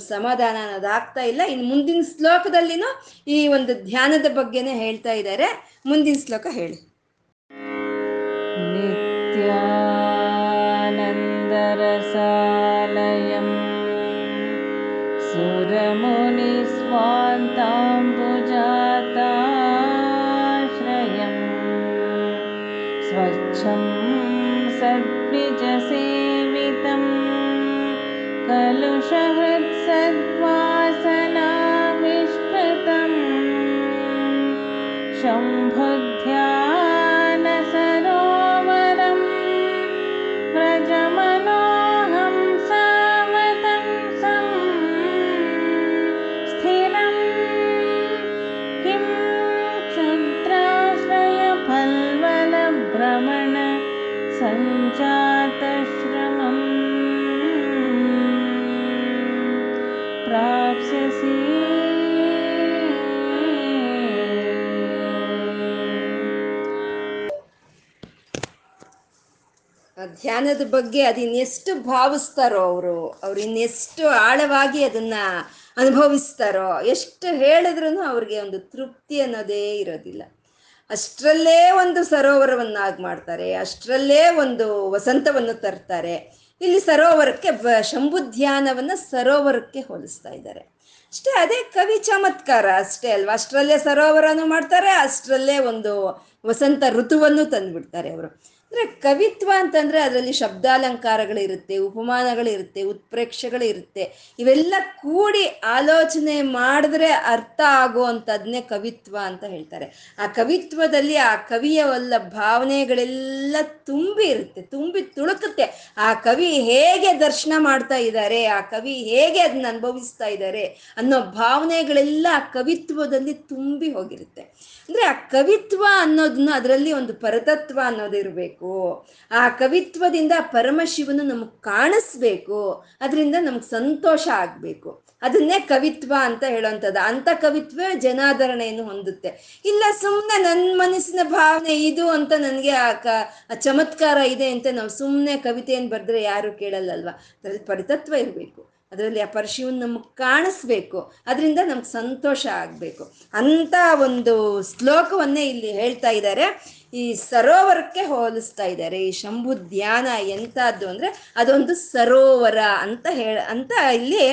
ಸಮಾಧಾನ ಅನ್ನೋದು ಆಗ್ತಾ ಇಲ್ಲ ಇನ್ನು ಮುಂದಿನ ಶ್ಲೋಕದಲ್ಲಿನೂ ಈ ಒಂದು ಧ್ಯಾನದ ಬಗ್ಗೆನೇ ಹೇಳ್ತಾ ಇದ್ದಾರೆ ಮುಂದಿನ ಶ್ಲೋಕ ಹೇಳಿ नित्यानन्दरसालयं सुरमुनिस्वान्ताम्बुजाताश्रयं शं सद्विजसेवितं सेवितम् शम्भुध्या ಧ್ಯಾನದ ಬಗ್ಗೆ ಅದಿನ್ನೆಷ್ಟು ಭಾವಿಸ್ತಾರೋ ಅವರು, ಅವ್ರು ಇನ್ನೆಷ್ಟು ಆಳವಾಗಿ ಅದನ್ನ ಅನುಭವಿಸ್ತಾರೋ, ಎಷ್ಟು ಹೇಳಿದ್ರು ಅವ್ರಿಗೆ ಒಂದು ತೃಪ್ತಿ ಅನ್ನೋದೇ ಇರೋದಿಲ್ಲ. ಅಷ್ಟರಲ್ಲೇ ಒಂದು ಸರೋವರವನ್ನಾಗಿ ಮಾಡ್ತಾರೆ, ಅಷ್ಟರಲ್ಲೇ ಒಂದು ವಸಂತವನ್ನು ತರ್ತಾರೆ. ಇಲ್ಲಿ ಸರೋವರಕ್ಕೆ ಶಂಭು ಧ್ಯಾನವನ್ನು ಸರೋವರಕ್ಕೆ ಹೋಲಿಸ್ತಾ ಇದ್ದಾರೆ. ಅಷ್ಟೇ ಅದೇ ಕವಿ ಚಮತ್ಕಾರ ಅಷ್ಟೇ ಅಲ್ವಾ? ಅಷ್ಟರಲ್ಲೇ ಸರೋವರನೂ ಮಾಡ್ತಾರೆ, ಅಷ್ಟರಲ್ಲೇ ಒಂದು ವಸಂತ ಋತುವನ್ನು ತಂದುಬಿಡ್ತಾರೆ ಅವರು. ಅಂದರೆ ಕವಿತ್ವ ಅಂತಂದರೆ ಅದರಲ್ಲಿ ಶಬ್ದಾಲಂಕಾರಗಳಿರುತ್ತೆ, ಉಪಮಾನಗಳಿರುತ್ತೆ, ಉತ್ಪ್ರೇಕ್ಷೆಗಳಿರುತ್ತೆ. ಇವೆಲ್ಲ ಕೂಡಿ ಆಲೋಚನೆ ಮಾಡಿದ್ರೆ ಅರ್ಥ ಆಗುವಂಥದ್ನೇ ಕವಿತ್ವ ಅಂತ ಹೇಳ್ತಾರೆ. ಆ ಕವಿತ್ವದಲ್ಲಿ ಆ ಕವಿಯ ಎಲ್ಲ ಭಾವನೆಗಳೆಲ್ಲ ತುಂಬಿ ಇರುತ್ತೆ, ತುಂಬಿ ತುಳುಕುತ್ತೆ. ಆ ಕವಿ ಹೇಗೆ ದರ್ಶನ ಮಾಡ್ತಾ ಇದ್ದಾರೆ, ಆ ಕವಿ ಹೇಗೆ ಅದನ್ನ ಅನುಭವಿಸ್ತಾ ಇದ್ದಾರೆ ಅನ್ನೋ ಭಾವನೆಗಳೆಲ್ಲ ಆ ಕವಿತ್ವದಲ್ಲಿ ತುಂಬಿ ಹೋಗಿರುತ್ತೆ. ಅಂದರೆ ಆ ಕವಿತ್ವ ಅನ್ನೋದನ್ನ ಅದರಲ್ಲಿ ಒಂದು ಪರತತ್ವ ಅನ್ನೋದು ಕಾಣಿಸ್ಬೇಕು. ಆ ಕವಿತ್ವದಿಂದ ಪರಮಶಿವನು ನಮಗೆ ಕಾಣಿಸ್ಬೇಕು. ಅದರಿಂದ ನಮ್ಗೆ ಸಂತೋಷ ಆಗಬೇಕು. ಅದನ್ನೇ ಕವಿತ್ವ ಅಂತ ಹೇಳೋವಂಥದ್ದು ಅಂಥ ಕವಿತ್ವ ಜನಾದರಣೆಯನ್ನು ಹೊಂದುತ್ತೆ. ಇಲ್ಲ ಸುಮ್ಮನೆ ನನ್ನ ಮನಸ್ಸಿನ ಭಾವನೆ ಇದು ಅಂತ ನನಗೆ ಆ ಕ ಚಮತ್ಕಾರ ಇದೆ ಅಂತ ನಾವು ಸುಮ್ಮನೆ ಕವಿತೆಯನ್ನು ಬರೆದ್ರೆ ಯಾರು ಕೇಳಲ್ಲಲ್ವ? ಅದರಲ್ಲಿ ಪರಿತತ್ವ ಇರಬೇಕು. ಅದರಲ್ಲಿ ಆ ಪರಶಿವನ್ ನಮಗೆ ಕಾಣಿಸ್ಬೇಕು. ಅದರಿಂದ ನಮ್ಗೆ ಸಂತೋಷ ಆಗಬೇಕು. ಅಂತ ಒಂದು ಶ್ಲೋಕವನ್ನೇ ಇಲ್ಲಿ ಹೇಳ್ತಾ ಇದ್ದಾರೆ ಈ ಸರೋವರಕ್ಕೆ ಹೋಲಿಸ್ತಾ ಇದ್ದಾರೆ. ಈ ಶಂಭು ಧ್ಯಾನ ಎಂಥದ್ದು ಅಂದರೆ ಅದೊಂದು ಸರೋವರ ಅಂತ ಹೇಳ, ಅಂತ ಇಲ್ಲಿ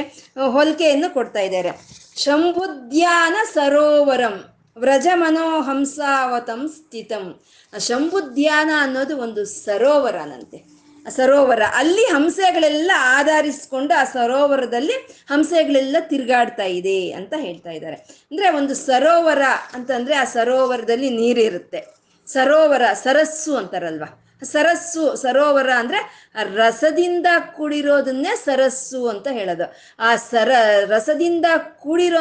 ಹೋಲಿಕೆಯನ್ನು ಕೊಡ್ತಾ ಇದ್ದಾರೆ. ಶಂಭುಧ್ಯಾನ ಸರೋವರಂ ವ್ರಜ ಮನೋಹಂಸಾವತಂ ಸ್ಥಿತಂ. ಶಂಭುಧ್ಯಾನ ಅನ್ನೋದು ಒಂದು ಸರೋವರನಂತೆ. ಸರೋವರ ಅಲ್ಲಿ ಹಂಸೆಗಳೆಲ್ಲ ಆಧರಿಸ್ಕೊಂಡು ಆ ಸರೋವರದಲ್ಲಿ ಹಂಸೆಗಳೆಲ್ಲ ತಿರುಗಾಡ್ತಾ ಇದೆ ಅಂತ ಹೇಳ್ತಾ ಇದ್ದಾರೆ. ಅಂದ್ರೆ ಒಂದು ಸರೋವರ ಅಂತಂದ್ರೆ ಆ ಸರೋವರದಲ್ಲಿ ನೀರಿರುತ್ತೆ. ಸರೋವರ ಸರಸ್ಸು ಅಂತಾರಲ್ವಾ? ಸರಸ್ಸು, ಸರೋವರ ಅಂದ್ರೆ ರಸದಿಂದ ಕೂಡಿರೋದನ್ನೇ ಸರಸ್ಸು ಅಂತ ಹೇಳೋದು. ಆ ಸರ, ರಸದಿಂದ ಕೂಡಿರೋ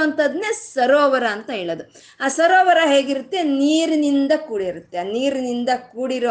ಸರೋವರ ಅಂತ ಹೇಳೋದು. ಆ ಸರೋವರ ಹೇಗಿರುತ್ತೆ? ನೀರಿನಿಂದ ಕೂಡಿರುತ್ತೆ. ಆ ನೀರಿನಿಂದ ಕೂಡಿರೋ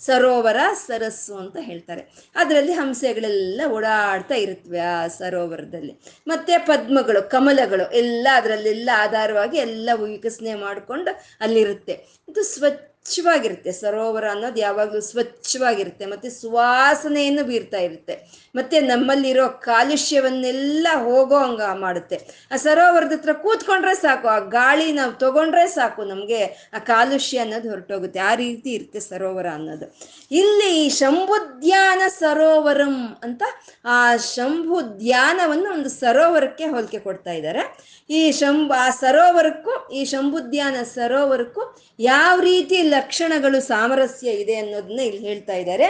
ಸರೋವರ, ಸರಸ್ಸು ಅಂತ ಹೇಳ್ತಾರೆ. ಅದರಲ್ಲಿ ಹಂಸೆಗಳೆಲ್ಲ ಓಡಾಡ್ತಾ ಇರುತ್ತವೆ ಆ ಸರೋವರದಲ್ಲಿ. ಮತ್ತೆ ಪದ್ಮಗಳು, ಕಮಲಗಳು ಎಲ್ಲ ಅದರಲ್ಲೆಲ್ಲ ಆಧಾರವಾಗಿ ಎಲ್ಲ ವಿಕಸನೆ ಮಾಡಿಕೊಂಡು ಅಲ್ಲಿರುತ್ತೆ. ಇದು ಸ್ವಚ್ಛ ಸ್ವಚ್ಛವಾಗಿರುತ್ತೆ. ಸರೋವರ ಅನ್ನೋದು ಯಾವಾಗಲೂ ಸ್ವಚ್ಛವಾಗಿರುತ್ತೆ. ಮತ್ತೆ ಸುವಾಸನೆಯನ್ನು ಬೀರ್ತಾ ಇರುತ್ತೆ. ಮತ್ತೆ ನಮ್ಮಲ್ಲಿರೋ ಕಾಲುಷ್ಯವನ್ನೆಲ್ಲ ಹೋಗೋ ಹಂಗ ಮಾಡುತ್ತೆ. ಆ ಸರೋವರದ ಹತ್ರ ಕೂತ್ಕೊಂಡ್ರೆ ಸಾಕು. ಆ ಗಾಳಿ ನಾವು ತಗೊಂಡ್ರೆ ಸಾಕು ನಮಗೆ. ಆ ಕಾಲುಷ್ಯ ಅನ್ನೋದು ಹೊರಟೋಗುತ್ತೆ. ಆ ರೀತಿ ಇರುತ್ತೆ ಸರೋವರ ಅನ್ನೋದು. ಇಲ್ಲಿ ಶಂಭುದ್ಯಾನ ಸರೋವರಂ ಅಂತ ಆ ಶಂಭುದ್ಯಾನವನ್ನು ಒಂದು ಸರೋವರಕ್ಕೆ ಹೋಲಿಕೆ ಕೊಡ್ತಾ ಇದ್ದಾರೆ. ಈ ಶಂಭು, ಆ ಸರೋವರಕ್ಕೂ, ಈ ಶಂಭುದ್ಯಾನ ಸರೋವರಕ್ಕೂ ಯಾವ ರೀತಿ ಲಕ್ಷಣಗಳು ಸಾಮರಸ್ಯ ಇದೆ ಅನ್ನೋದನ್ನ ಇಲ್ಲಿ ಹೇಳ್ತಾ ಇದ್ದಾರೆ.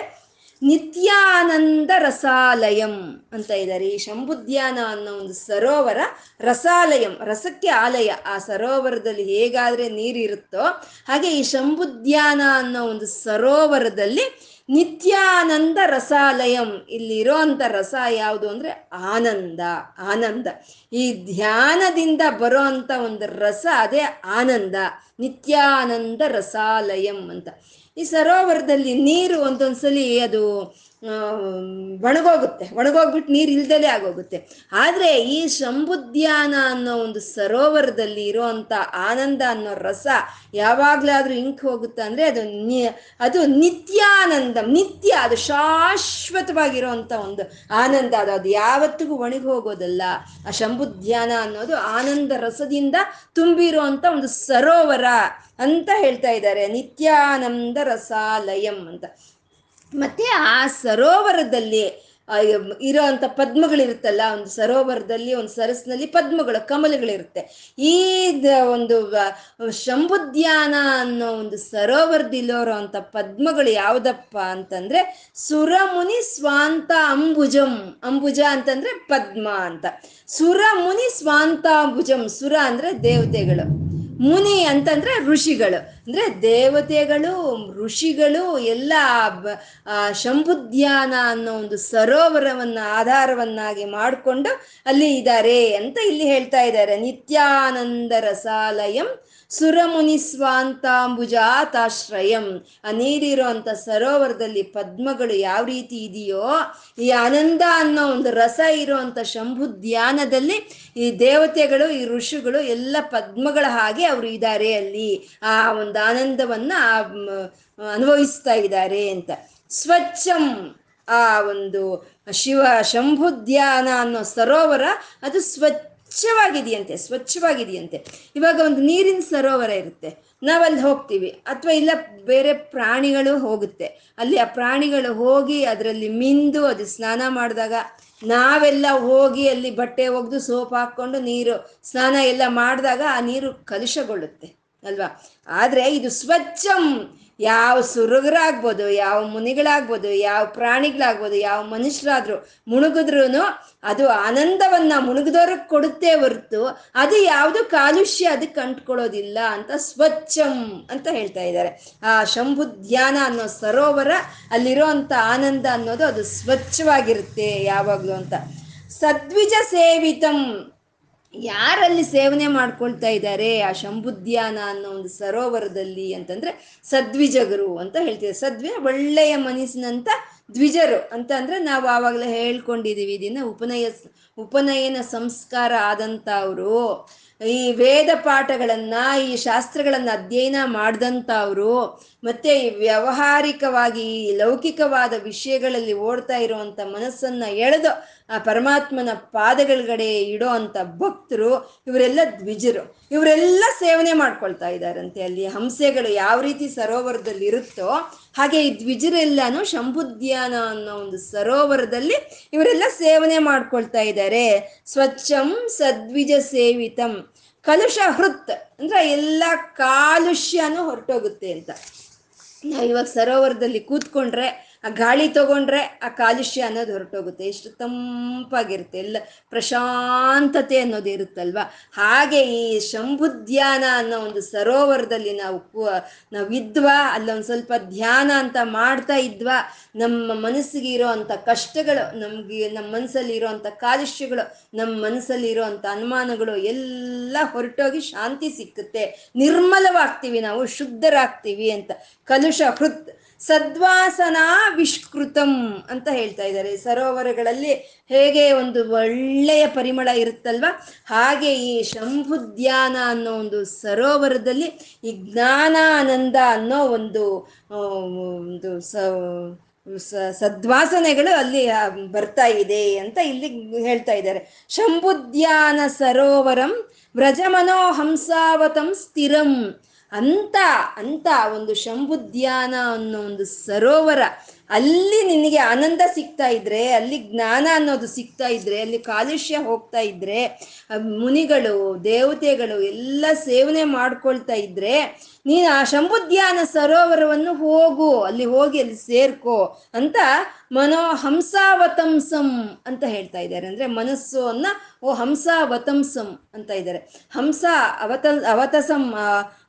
ನಿತ್ಯಾನಂದ ರಸಾಲಯಂ ಅಂತ ಇದ್ದಾರೆ. ಈ ಶಂಭುದ್ಯಾನ ಅನ್ನೋ ಒಂದು ಸರೋವರ ರಸಾಲಯಂ, ರಸಕ್ಕೆ ಆಲಯ. ಆ ಸರೋವರದಲ್ಲಿ ಹೇಗಾದ್ರೆ ನೀರಿರುತ್ತೋ ಹಾಗೆ ಈ ಶಂಭುದ್ಯಾನ ಅನ್ನೋ ಒಂದು ಸರೋವರದಲ್ಲಿ ನಿತ್ಯಾನಂದ ರಸಾಲಯಂ. ಇಲ್ಲಿರೋ ಅಂಥ ರಸ ಯಾವುದು ಅಂದರೆ ಆನಂದ ಆನಂದ. ಈ ಧ್ಯಾನದಿಂದ ಬರೋ ಒಂದು ರಸ ಅದೇ ಆನಂದ. ನಿತ್ಯಾನಂದ ರಸಾಲಯಂ ಅಂತ. ಈ ಸರೋವರದಲ್ಲಿ ನೀರು ಒಂದೊಂದ್ಸಲಿ ಅದು ಒಣಗೋಗುತ್ತೆ. ಒಣಗೋಗ್ಬಿಟ್ಟು ನೀರು ಇಲ್ದಲೇ ಆಗೋಗುತ್ತೆ. ಆದರೆ ಈ ಶಂಭುದ್ಯಾನ ಅನ್ನೋ ಒಂದು ಸರೋವರದಲ್ಲಿ ಇರೋವಂಥ ಆನಂದ ಅನ್ನೋ ರಸ ಯಾವಾಗಲಾದರೂ ಇಂಕ್ ಹೋಗುತ್ತೆ ಅಂದರೆ ಅದು ನಿ, ಅದು ನಿತ್ಯಾನಂದ, ನಿತ್ಯ, ಅದು ಶಾಶ್ವತವಾಗಿರೋವಂಥ ಒಂದು ಆನಂದ. ಅದು ಅದು ಯಾವತ್ತಿಗೂ ಒಣಗಿ ಹೋಗೋದಲ್ಲ ಆ ಶಂಭುದ್ಯಾನ ಅನ್ನೋದು ಆನಂದ ರಸದಿಂದ ತುಂಬಿರುವಂಥ ಒಂದು ಸರೋವರ ಅಂತ ಹೇಳ್ತಾ ಇದ್ದಾರೆ. ನಿತ್ಯಾನಂದ ರಸಾಲಯಂ ಅಂತ. ಮತ್ತೆ ಆ ಸರೋವರದಲ್ಲಿ ಇರೋ ಅಂಥ ಪದ್ಮಗಳಿರುತ್ತಲ್ಲ, ಒಂದು ಸರೋವರದಲ್ಲಿ, ಒಂದು ಸರಸ್ನಲ್ಲಿ ಪದ್ಮಗಳು, ಕಮಲಗಳಿರುತ್ತೆ. ಈ ಒಂದು ಶಂಭುದ್ಯಾನ ಅನ್ನೋ ಒಂದು ಸರೋವರದಲ್ಲಿರೋ ಅಂಥ ಪದ್ಮಗಳು ಯಾವುದಪ್ಪ ಅಂತಂದ್ರೆ, ಸುರಮುನಿ ಸ್ವಾಂತ ಅಂಬುಜಂ. ಅಂಬುಜ ಅಂತಂದ್ರೆ ಪದ್ಮ ಅಂತ. ಸುರಮುನಿ ಸ್ವಾಂತ ಅಂಬುಜಂ ಸುರ ಅಂದ್ರೆ ದೇವತೆಗಳು. ಮುನಿ ಅಂತಂದ್ರೆ ಋಷಿಗಳು. ಅಂದ್ರೆ ದೇವತೆಗಳು, ಋಷಿಗಳು ಎಲ್ಲ ಶಂಭುದ್ಯಾನ ಅನ್ನೋ ಒಂದು ಸರೋವರವನ್ನ, ಆಧಾರವನ್ನಾಗಿ ಮಾಡಿಕೊಂಡು ಅಲ್ಲಿ ಇದ್ದಾರೆ ಅಂತ ಇಲ್ಲಿ ಹೇಳ್ತಾ ಇದ್ದಾರೆ. ನಿತ್ಯಾನಂದ ರಸಾಲಯಂ ಸುರಮುನಿ ಸ್ವಾಂತಾಂಬುಜಾತಾಶ್ರಯಂ. ಆ ಅಂತ ಸರೋವರದಲ್ಲಿ ಪದ್ಮಗಳು ಯಾವ ರೀತಿ ಇದೆಯೋ, ಈ ಆನಂದ ಅನ್ನೋ ಒಂದು ರಸ ಇರುವಂತ ಶಂಭು ಧ್ಯಾನದಲ್ಲಿ ಈ ದೇವತೆಗಳು, ಈ ಋಷಿಗಳು ಎಲ್ಲ ಪದ್ಮಗಳ ಹಾಗೆ ಅವರು ಇದ್ದಾರೆ ಅಲ್ಲಿ. ಆ ಒಂದು ಆನಂದವನ್ನ ಅನುಭವಿಸ್ತಾ ಇದ್ದಾರೆ ಅಂತ. ಸ್ವಚ್ಛಂ ಆ ಒಂದು ಶಿವ ಶಂಭುಧ್ಯಾನ ಅನ್ನೋ ಸರೋವರ ಅದು ಸ್ವಚ್ಛವಾಗಿದೆಯಂತೆ ಸ್ವಚ್ಛವಾಗಿದೆಯಂತೆ. ಇವಾಗ ಒಂದು ನೀರಿನ ಸರೋವರ ಇರುತ್ತೆ. ನಾವಲ್ಲಿ ಹೋಗ್ತೀವಿ. ಅಥವಾ ಇಲ್ಲ ಬೇರೆ ಪ್ರಾಣಿಗಳು ಹೋಗುತ್ತೆ. ಅಲ್ಲಿ ಆ ಪ್ರಾಣಿಗಳು ಹೋಗಿ ಅದರಲ್ಲಿ ಮಿಂದು ಅದು ಸ್ನಾನ ಮಾಡಿದಾಗ ನಾವೆಲ್ಲ ಹೋಗಿ ಅಲ್ಲಿ ಬಟ್ಟೆ ಒಗೆದು ಸೋಪ್ ಹಾಕ್ಕೊಂಡು ನೀರು, ಸ್ನಾನ ಎಲ್ಲ ಮಾಡಿದಾಗ ಆ ನೀರು ಕಲುಷಗೊಳ್ಳುತ್ತೆ. ಅಲ್ವಾ? ಆದರೆ ಇದು ಸ್ವಚ್ಛಂ. ಯಾವ ಸುರುಗರಾಗ್ಬೋದು, ಯಾವ ಮುನಿಗಳಾಗ್ಬೋದು, ಯಾವ ಪ್ರಾಣಿಗಳಾಗ್ಬೋದು, ಯಾವ ಮನುಷ್ಯರಾದ್ರು ಮುಳುಗಿದ್ರು ಅದು ಆನಂದವನ್ನ ಮುಳುಗಿದವ್ರಿಗೆ ಕೊಡುತ್ತೆ ಹೊರತು ಅದು ಯಾವುದು ಕಾಲುಷ್ಯ ಅದಕ್ಕೆ ಅಂಟ್ಕೊಳ್ಳೋದಿಲ್ಲ ಅಂತ ಸ್ವಚ್ಛಂ ಅಂತ ಹೇಳ್ತಾ ಇದ್ದಾರೆ. ಆ ಶಂಭು ಧ್ಯಾನ ಅನ್ನೋ ಸರೋವರ ಅಲ್ಲಿರೋಂಥ ಆನಂದ ಅನ್ನೋದು ಅದು ಸ್ವಚ್ಛವಾಗಿರುತ್ತೆ ಯಾವಾಗಲೂ ಅಂತ. ಸದ್ವಿಜ ಸೇವಿತಂ. ಯಾರಲ್ಲಿ ಸೇವನೆ ಮಾಡ್ಕೊಳ್ತಾ ಇದ್ದಾರೆ ಆ ಶಂಭುದ್ಯಾನ ಅನ್ನೋ ಒಂದು ಸರೋವರದಲ್ಲಿ ಅಂತಂದ್ರೆ ಸದ್ವಿಜಗರು ಅಂತ ಹೇಳ್ತೀವಿ ಸದ್ವಿ ಒಳ್ಳೆಯ ಮನಸ್ಸಿನಂತ ದ್ವಿಜರು ಅಂತ ಅಂದ್ರೆ ನಾವು ಆವಾಗಲೇ ಹೇಳ್ಕೊಂಡಿದೀವಿ ಇದನ್ನ ಉಪನಯ ಉಪನಯನ ಸಂಸ್ಕಾರ ಆದಂತ ಅವರು, ಈ ವೇದ ಪಾಠಗಳನ್ನ, ಈ ಶಾಸ್ತ್ರಗಳನ್ನ ಅಧ್ಯಯನ ಮಾಡಿದಂತ ಅವರು, ಮತ್ತೆ ವ್ಯಾವಹಾರಿಕವಾಗಿ ಈ ಲೌಕಿಕವಾದ ವಿಷಯಗಳಲ್ಲಿ ಓಡ್ತಾ ಇರುವಂತ ಮನಸ್ಸನ್ನ ಎಳೆದು ಆ ಪರಮಾತ್ಮನ ಪಾದಗಳಗಡೆ ಇಡೋ ಅಂತ ಭಕ್ತರು, ಇವರೆಲ್ಲ ದ್ವಿಜರು. ಇವರೆಲ್ಲ ಸೇವನೆ ಮಾಡ್ಕೊಳ್ತಾ ಇದ್ದಾರಂತೆ. ಅಲ್ಲಿ ಹಂಸೆಗಳು ಯಾವ ರೀತಿ ಸರೋವರದಲ್ಲಿ ಇರುತ್ತೋ, ಹಾಗೆ ಈ ದ್ವಿಜರೆಲ್ಲಾನು ಶಂಭುದ್ಯಾನ ಅನ್ನೋ ಒಂದು ಸರೋವರದಲ್ಲಿ ಇವರೆಲ್ಲ ಸೇವನೆ ಮಾಡ್ಕೊಳ್ತಾ ಇದ್ದಾರೆ. ಸ್ವಚ್ಛಂ ಸದ್ವಿಜ ಸೇವಿತಂ. ಕಲುಷ ಹೃತ್ ಅಂದ್ರೆ ಎಲ್ಲ ಕಾಲುಷ್ಯನೂ ಹೊರಟೋಗುತ್ತೆ ಅಂತ. ನಾವು ಇವಾಗ ಸರೋವರದಲ್ಲಿ ಕೂತ್ಕೊಂಡ್ರೆ ಆ ಗಾಳಿ ತಗೊಂಡ್ರೆ ಆ ಕಾಲುಷ್ಯ ಅನ್ನೋದು ಹೊರಟೋಗುತ್ತೆ. ಎಷ್ಟು ತಂಪಾಗಿರುತ್ತೆ. ಎಲ್ಲ ಪ್ರಶಾಂತತೆ ಅನ್ನೋದು ಇರುತ್ತಲ್ವ? ಹಾಗೆ ಈ ಶಂಭುದ್ಯಾನ ಅನ್ನೋ ಒಂದು ಸರೋವರದಲ್ಲಿ ನಾವು ನಾವು ಇದ್ವಾ ಅಲ್ಲೊಂದು ಸ್ವಲ್ಪ ಧ್ಯಾನ ಅಂತ ಮಾಡ್ತಾ ಇದ್ವಾ, ನಮ್ಮ ಮನಸ್ಸಿಗೆ ಇರೋ ಅಂಥ ಕಷ್ಟಗಳು, ನಮ್ಗೆ, ನಮ್ಮ ಮನಸ್ಸಲ್ಲಿ ಇರೋ ಅಂಥ ಕಾಲುಷ್ಯಗಳು, ನಮ್ಮ ಮನಸ್ಸಲ್ಲಿ ಇರೋ ಅಂಥ ಅನುಮಾನಗಳು ಎಲ್ಲ ಹೊರಟೋಗಿ ಶಾಂತಿ ಸಿಕ್ಕುತ್ತೆ. ನಿರ್ಮಲವಾಗ್ತೀವಿ ನಾವು, ಶುದ್ಧರಾಗ್ತೀವಿ ಅಂತ. ಕಲುಷ ಹೃತ್. ಸದ್ವಾಸನ ವಿಷ್ಕೃತಂ ಅಂತ ಹೇಳ್ತಾ ಇದ್ದಾರೆ. ಸರೋವರಗಳಲ್ಲಿ ಹೇಗೆ ಒಂದು ಒಳ್ಳೆಯ ಪರಿಮಳ ಇರುತ್ತಲ್ವ? ಹಾಗೆ ಈ ಶಂಭುದ್ಯಾನ ಅನ್ನೋ ಒಂದು ಸರೋವರದಲ್ಲಿ ಈ ಜ್ಞಾನಾನಂದ ಅನ್ನೋ ಒಂದು ಒಂದು ಸ ಸದ್ವಾಸನೆಗಳು ಅಲ್ಲಿ ಬರ್ತಾ ಇದೆ ಅಂತ ಇಲ್ಲಿ ಹೇಳ್ತಾ ಇದ್ದಾರೆ. ಶಂಭುದ್ಯಾನ ಸರೋವರಂ ವ್ರಜಮನೋ ಹಂಸಾವತಂ ಸ್ಥಿರಂ. ಅಂತ ಅಂತ ಒಂದು ಶಂಭುದ್ಯಾನ ಅನ್ನೋ ಒಂದು ಸರೋವರ. ಅಲ್ಲಿ ನಿನಗೆ ಆನಂದ ಸಿಗ್ತಾ ಇದ್ರೆ, ಅಲ್ಲಿ ಜ್ಞಾನ ಅನ್ನೋದು ಸಿಗ್ತಾ ಇದ್ರೆ, ಅಲ್ಲಿ ಕಾಲುಷ್ಯ ಹೋಗ್ತಾ ಇದ್ರೆ ಮುನಿಗಳು, ದೇವತೆಗಳು ಎಲ್ಲ ಸೇವನೆ ಮಾಡ್ಕೊಳ್ತಾ ಇದ್ರೆ, ನೀನು ಆ ಶಂಭುದ್ಯಾನ ಸರೋವರವನ್ನು ಹೋಗು, ಅಲ್ಲಿ ಹೋಗಿ ಅಲ್ಲಿ ಸೇರ್ಕೋ ಅಂತ ಮನೋ ಹಂಸಾವತಂಸಂ ಅಂತ ಹೇಳ್ತಾ ಇದ್ದಾರೆ. ಅಂದ್ರೆ ಮನಸ್ಸು ಅನ್ನ ಓ ಹಂಸಾವತಂಸಂ ಅಂತ ಇದ್ದಾರೆ. ಹಂಸ ಅವತ, ಅವತಸಂ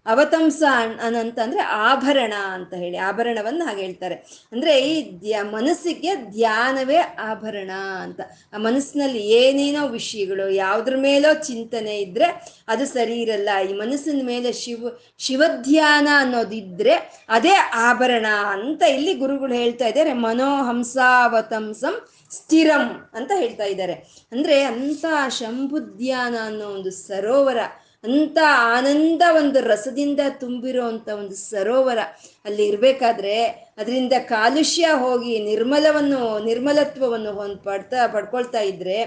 ಅವತಂಸ ಅನಂತಂದ್ರೆ ಆಭರಣ ಅಂತ ಹೇಳಿ, ಆಭರಣವನ್ನು ಹಾಗೆ ಹೇಳ್ತಾರೆ. ಅಂದ್ರೆ ಈ ಮನಸ್ಸಿಗೆ ಧ್ಯಾನವೇ ಆಭರಣ ಅಂತ. ಆ ಮನಸ್ಸಿನಲ್ಲಿ ಏನೇನೋ ವಿಷಯಗಳು, ಯಾವ್ದ್ರ ಮೇಲೋ ಚಿಂತನೆ ಇದ್ರೆ ಅದು ಸರಿ ಇರಲ್ಲ. ಈ ಮನಸ್ಸಿನ ಮೇಲೆ ಶಿವ, ಶಿವಧ್ಯಾನ ಅನ್ನೋದಿದ್ರೆ ಅದೇ ಆಭರಣ ಅಂತ ಇಲ್ಲಿ ಗುರುಗಳು ಹೇಳ್ತಾ ಇದ್ದಾರೆ. ಮನೋಹಂಸಾವತಂಸಂ ಸ್ಥಿರಂ ಅಂತ ಹೇಳ್ತಾ ಇದ್ದಾರೆ. ಅಂದ್ರೆ ಅಂತ ಶಂಭುಧ್ಯಾನ ಅನ್ನೋ ಒಂದು ಸರೋವರ ಅಂತ ಆನಂದ ಒಂದು ರಸದಿಂದ ತುಂಬಿರೋ ಒಂದು ಸರೋವರ ಅಲ್ಲಿ ಇರ್ಬೇಕಾದ್ರೆ ಅದರಿಂದ ಕಾಲುಷ್ಯ ಹೋಗಿ ನಿರ್ಮಲವನ್ನು, ನಿರ್ಮಲತ್ವವನ್ನು ಹೊಂದ್ ಪಡ್ತಾ, ಪಡ್ಕೊಳ್ತಾ ಇದ್ರೆ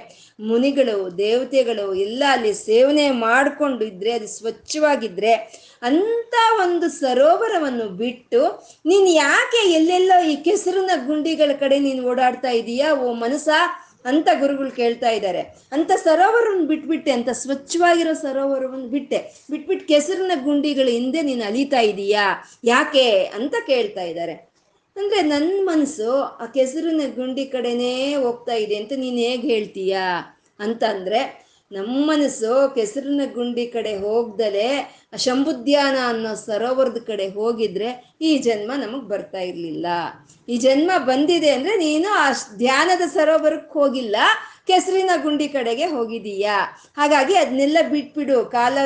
ಮುನಿಗಳು, ದೇವತೆಗಳು ಎಲ್ಲ ಅಲ್ಲಿ ಸೇವನೆ ಮಾಡಿಕೊಂಡು ಇದ್ರೆ ಅದು ಸ್ವಚ್ಛವಾಗಿದ್ರೆ ಅಂತ ಒಂದು ಸರೋವರವನ್ನು ಬಿಟ್ಟು ನೀನು ಯಾಕೆ ಎಲ್ಲೆಲ್ಲೋ ಈ ಕೆಸರಿನ ಗುಂಡಿಗಳ ಕಡೆ ನೀನು ಓಡಾಡ್ತಾ ಇದೀಯಾ? ಓ ಮನಸ ಅಂತ ಗುರುಗಳು ಕೇಳ್ತಾ ಇದ್ದಾರೆ. ಅಂತ ಸರೋವರವನ್ನ ಬಿಟ್ಬಿಟ್ಟೆ, ಅಂತ ಸ್ವಚ್ಛವಾಗಿರೋ ಸರೋವರವನ್ನು ಬಿಟ್ಟೆ. ಬಿಟ್ಬಿಟ್ಟು ಕೆಸರಿನ ಗುಂಡಿಗಳ ಹಿಂದೆ ನೀನು ಅಲಿತಾ ಇದೀಯಾ? ಯಾಕೆ ಅಂತ ಕೇಳ್ತಾ ಇದ್ದಾರೆ. ಅಂದ್ರೆ ನನ್ನ ಮನಸ್ಸು ಆ ಕೆಸರಿನ ಗುಂಡಿ ಕಡೆನೇ ಹೋಗ್ತಾ ಇದೆ ಅಂತ ನೀನು ಹೇಗೆ ಹೇಳ್ತೀಯಾ? ಅಂತ ಅಂದ್ರೆ ನಮ್ಮ ಮನಸ್ಸು ಕೆಸರಿನ ಗುಂಡಿ ಕಡೆ ಹೋಗ್ದಲೆ ಶಂಭುದ್ಯಾನ ಅನ್ನೋ ಸರೋವರದ ಕಡೆ ಹೋಗಿದ್ರೆ ಈ ಜನ್ಮ ನಮಗೆ ಬರ್ತಾ ಇರಲಿಲ್ಲ. ಈ ಜನ್ಮ ಬಂದಿದೆ ಅಂದ್ರೆ ನೀನು ಆ ಧ್ಯಾನದ ಸರೋವರಕ್ಕೆ ಹೋಗಿಲ್ಲ, ಕೆಸರಿನ ಗುಂಡಿ ಕಡೆಗೆ ಹೋಗಿದೀಯಾ. ಹಾಗಾಗಿ ಅದನ್ನೆಲ್ಲ ಬಿಟ್ಬಿಡು ಕಾಲ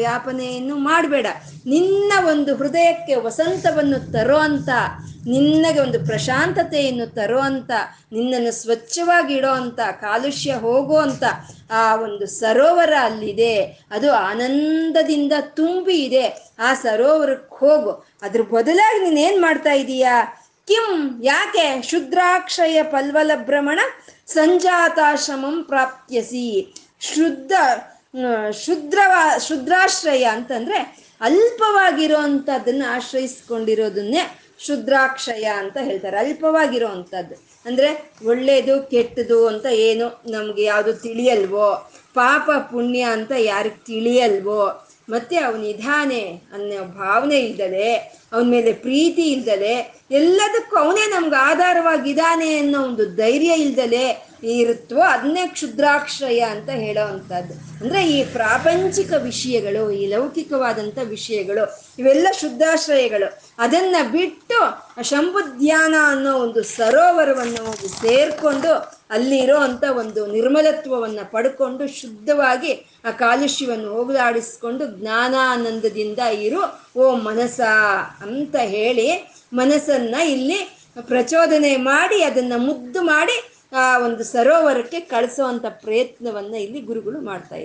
ವ್ಯಾಪನೆಯನ್ನು ಮಾಡಬೇಡ. ನಿನ್ನ ಒಂದು ಹೃದಯಕ್ಕೆ ವಸಂತವನ್ನು ತರೋ ಅಂತ ನಿನ್ನಗೆ ಒಂದು ಪ್ರಶಾಂತತೆಯನ್ನು ತರೋ ನಿನ್ನನ್ನು ಸ್ವಚ್ಛವಾಗಿ ಇಡೋ ಕಾಲುಷ್ಯ ಹೋಗೋ ಅಂತ ಆ ಒಂದು ಸರೋವರ ಅಲ್ಲಿದೆ. ಅದು ಆನಂದದಿಂದ ತುಂಬಿ ಇದೆ. ಆ ಸರೋವರಕ್ಕೆ ಹೋಗು. ಅದ್ರ ಬದಲಾಗಿ ನೀನೇನ್ ಮಾಡ್ತಾ ಇದೀಯಾ? ಕಿಂ, ಯಾಕೆ? ಶುದ್ರಾಕ್ಷಯ ಪಲ್ವಲ ಭ್ರಮಣ ಸಂಜಾತಾಶ್ರಮಂ ಪ್ರಾಪ್ಯಸಿ ಶುದ್ಧ ಶುದ್ರವ, ಶುದ್ರಾಶ್ರಯ ಅಂತಂದ್ರೆ ಅಲ್ಪವಾಗಿರೋಂಥದ್ದನ್ನ ಆಶ್ರಯಿಸ್ಕೊಂಡಿರೋದನ್ನೇ ಶುದ್ರಾಕ್ಷಯ ಅಂತ ಹೇಳ್ತಾರೆ. ಅಲ್ಪವಾಗಿರೋ ಅಂಥದ್ದು ಅಂದ್ರೆ ಒಳ್ಳೇದು, ಕೆಟ್ಟದು ಅಂತ ಏನು ನಮಗೆ ಯಾವುದು ತಿಳಿಯಲ್ವೋ, ಪಾಪ ಪುಣ್ಯ ಅಂತ ಯಾರಿಗೆ ತಿಳಿಯಲ್ವೋ, ಮತ್ತೆ ನಿಧಾನೆ ಅನ್ನೋ ಭಾವನೆ ಇಲ್ದಲೆ, ಅವನ ಮೇಲೆ ಪ್ರೀತಿ ಇಲ್ದಲೆ, ಎಲ್ಲದಕ್ಕೂ ಅವನೇ ನಮ್ಗೆ ಆಧಾರವಾಗಿದ್ದಾನೆ ಅನ್ನೋ ಒಂದು ಧೈರ್ಯ ಇಲ್ದಲೆ ಇರುತ್ತೋ ಅದನ್ನೇ ಕ್ಷುದ್ರಾಕ್ಷಯ ಅಂತ ಹೇಳೋವಂಥದ್ದು. ಅಂದರೆ ಈ ಪ್ರಾಪಂಚಿಕ ವಿಷಯಗಳು, ಈ ಲೌಕಿಕವಾದಂಥ ವಿಷಯಗಳು, ಇವೆಲ್ಲ ಶುದ್ಧಾಶ್ರಯಗಳು ಅದನ್ನ ಬಿಟ್ಟು ಶಂಭುಧ್ಯಾನ ಅನ್ನೋ ಒಂದು ಸರೋವರವನ್ನು ಸೇರ್ಕೊಂಡು ಅಲ್ಲಿರೋ ಅಂತ ಒಂದು ನಿರ್ಮಲತ್ವವನ್ನು ಪಡ್ಕೊಂಡು ಶುದ್ಧವಾಗಿ ಆ ಕಾಲುಷ್ಯವನ್ನು ಹೋಗಲಾಡಿಸ್ಕೊಂಡು ಜ್ಞಾನಾನಂದದಿಂದ ಇರು, ಓ ಮನಸ ಅಂತ ಹೇಳಿ ಮನಸ್ಸನ್ನ ಇಲ್ಲಿ ಪ್ರಚೋದನೆ ಮಾಡಿ ಅದನ್ನ ಮುದ್ದು ಮಾಡಿ ಆ ಒಂದು ಸರೋವರಕ್ಕೆ ಕಳಿಸುವಂಥ ಪ್ರಯತ್ನವನ್ನ ಇಲ್ಲಿ ಗುರುಗಳು ಮಾಡ್ತಾ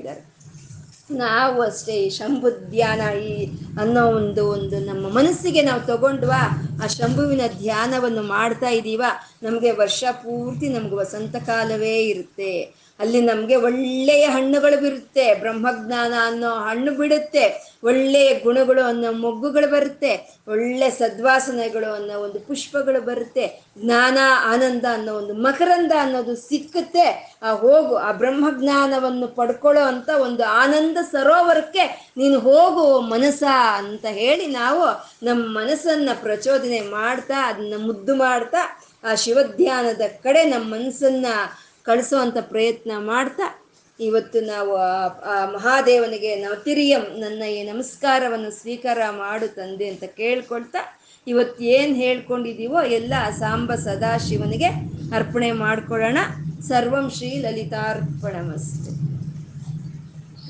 ನಾವು ಅಷ್ಟೇ ಶಂಭು ಧ್ಯಾನ ಈ ಅನ್ನೋ ಒಂದು ಒಂದು ನಮ್ಮ ಮನಸ್ಸಿಗೆ ನಾವು ತಗೊಂಡ್ವಾ, ಆ ಶಂಭುವಿನ ಧ್ಯಾನವನ್ನು ಮಾಡ್ತಾ ಇದ್ದೀವ ನಮಗೆ ವರ್ಷ ಪೂರ್ತಿ ನಮ್ಗೆ ವಸಂತ ಕಾಲವೇ ಇರುತ್ತೆ. ಅಲ್ಲಿ ನಮಗೆ ಒಳ್ಳೆಯ ಹಣ್ಣುಗಳು ಬಿರುತ್ತೆ, ಬ್ರಹ್ಮಜ್ಞಾನ ಅನ್ನೋ ಹಣ್ಣು ಬಿಡುತ್ತೆ ಒಳ್ಳೆಯ ಗುಣಗಳು ಅನ್ನೋ ಮೊಗ್ಗುಗಳು ಬರುತ್ತೆ, ಒಳ್ಳೆ ಸದ್ವಾಸನೆಗಳು ಅನ್ನೋ ಒಂದು ಪುಷ್ಪಗಳು ಬರುತ್ತೆ, ಜ್ಞಾನ, ಆನಂದ ಅನ್ನೋ ಒಂದು ಮಕರಂದ ಅನ್ನೋದು ಸಿಕ್ಕುತ್ತೆ. ಆ ಹೋಗು, ಆ ಬ್ರಹ್ಮಜ್ಞಾನವನ್ನು ಪಡ್ಕೊಳ್ಳೋ ಅಂತ ಒಂದು ಆನಂದ ಸರೋವರಕ್ಕೆ ನೀನು ಹೋಗು ಮನಸ್ಸ ಅಂತ ಹೇಳಿ ನಾವು ನಮ್ಮ ಮನಸ್ಸನ್ನ ಪ್ರಚೋದನೆ ಮಾಡ್ತಾ, ಅದನ್ನ ಮುದ್ದು ಮಾಡ್ತಾ, ಆ ಶಿವಧ್ಯಾನದ ಕಡೆ ನಮ್ಮ ಮನಸ್ಸನ್ನ ಕಳಿಸುವಂಥ ಪ್ರಯತ್ನ ಮಾಡ್ತಾ ಇವತ್ತು ನಾವು ಆ- ಮಹಾದೇವನಿಗೆ ನವತಿರಿಯಂ ನನ್ನ ಈ ನಮಸ್ಕಾರವನ್ನು ಸ್ವೀಕಾರ ಮಾಡು ತಂದೆ ಅಂತ ಕೇಳ್ಕೊಳ್ತಾ ಇವತ್ತು ಏನು ಹೇಳ್ಕೊಂಡಿದ್ದೀವೋ ಎಲ್ಲ ಸಾಂಬ ಸದಾಶಿವನಿಗೆ ಅರ್ಪಣೆ ಮಾಡ್ಕೊಳ್ಳೋಣ. ಸರ್ವಂ ಶ್ರೀ ಲಲಿತಾರ್ಪಣಮಸ್ತು.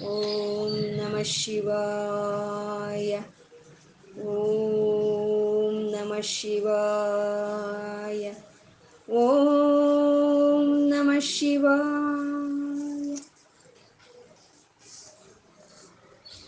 ಓಂ ನಮಃ ಶಿವಾಯ. ಓಂ ನಮಃ ಶಿವಾಯ. ಓಂ ನಮ ಶಿವಾ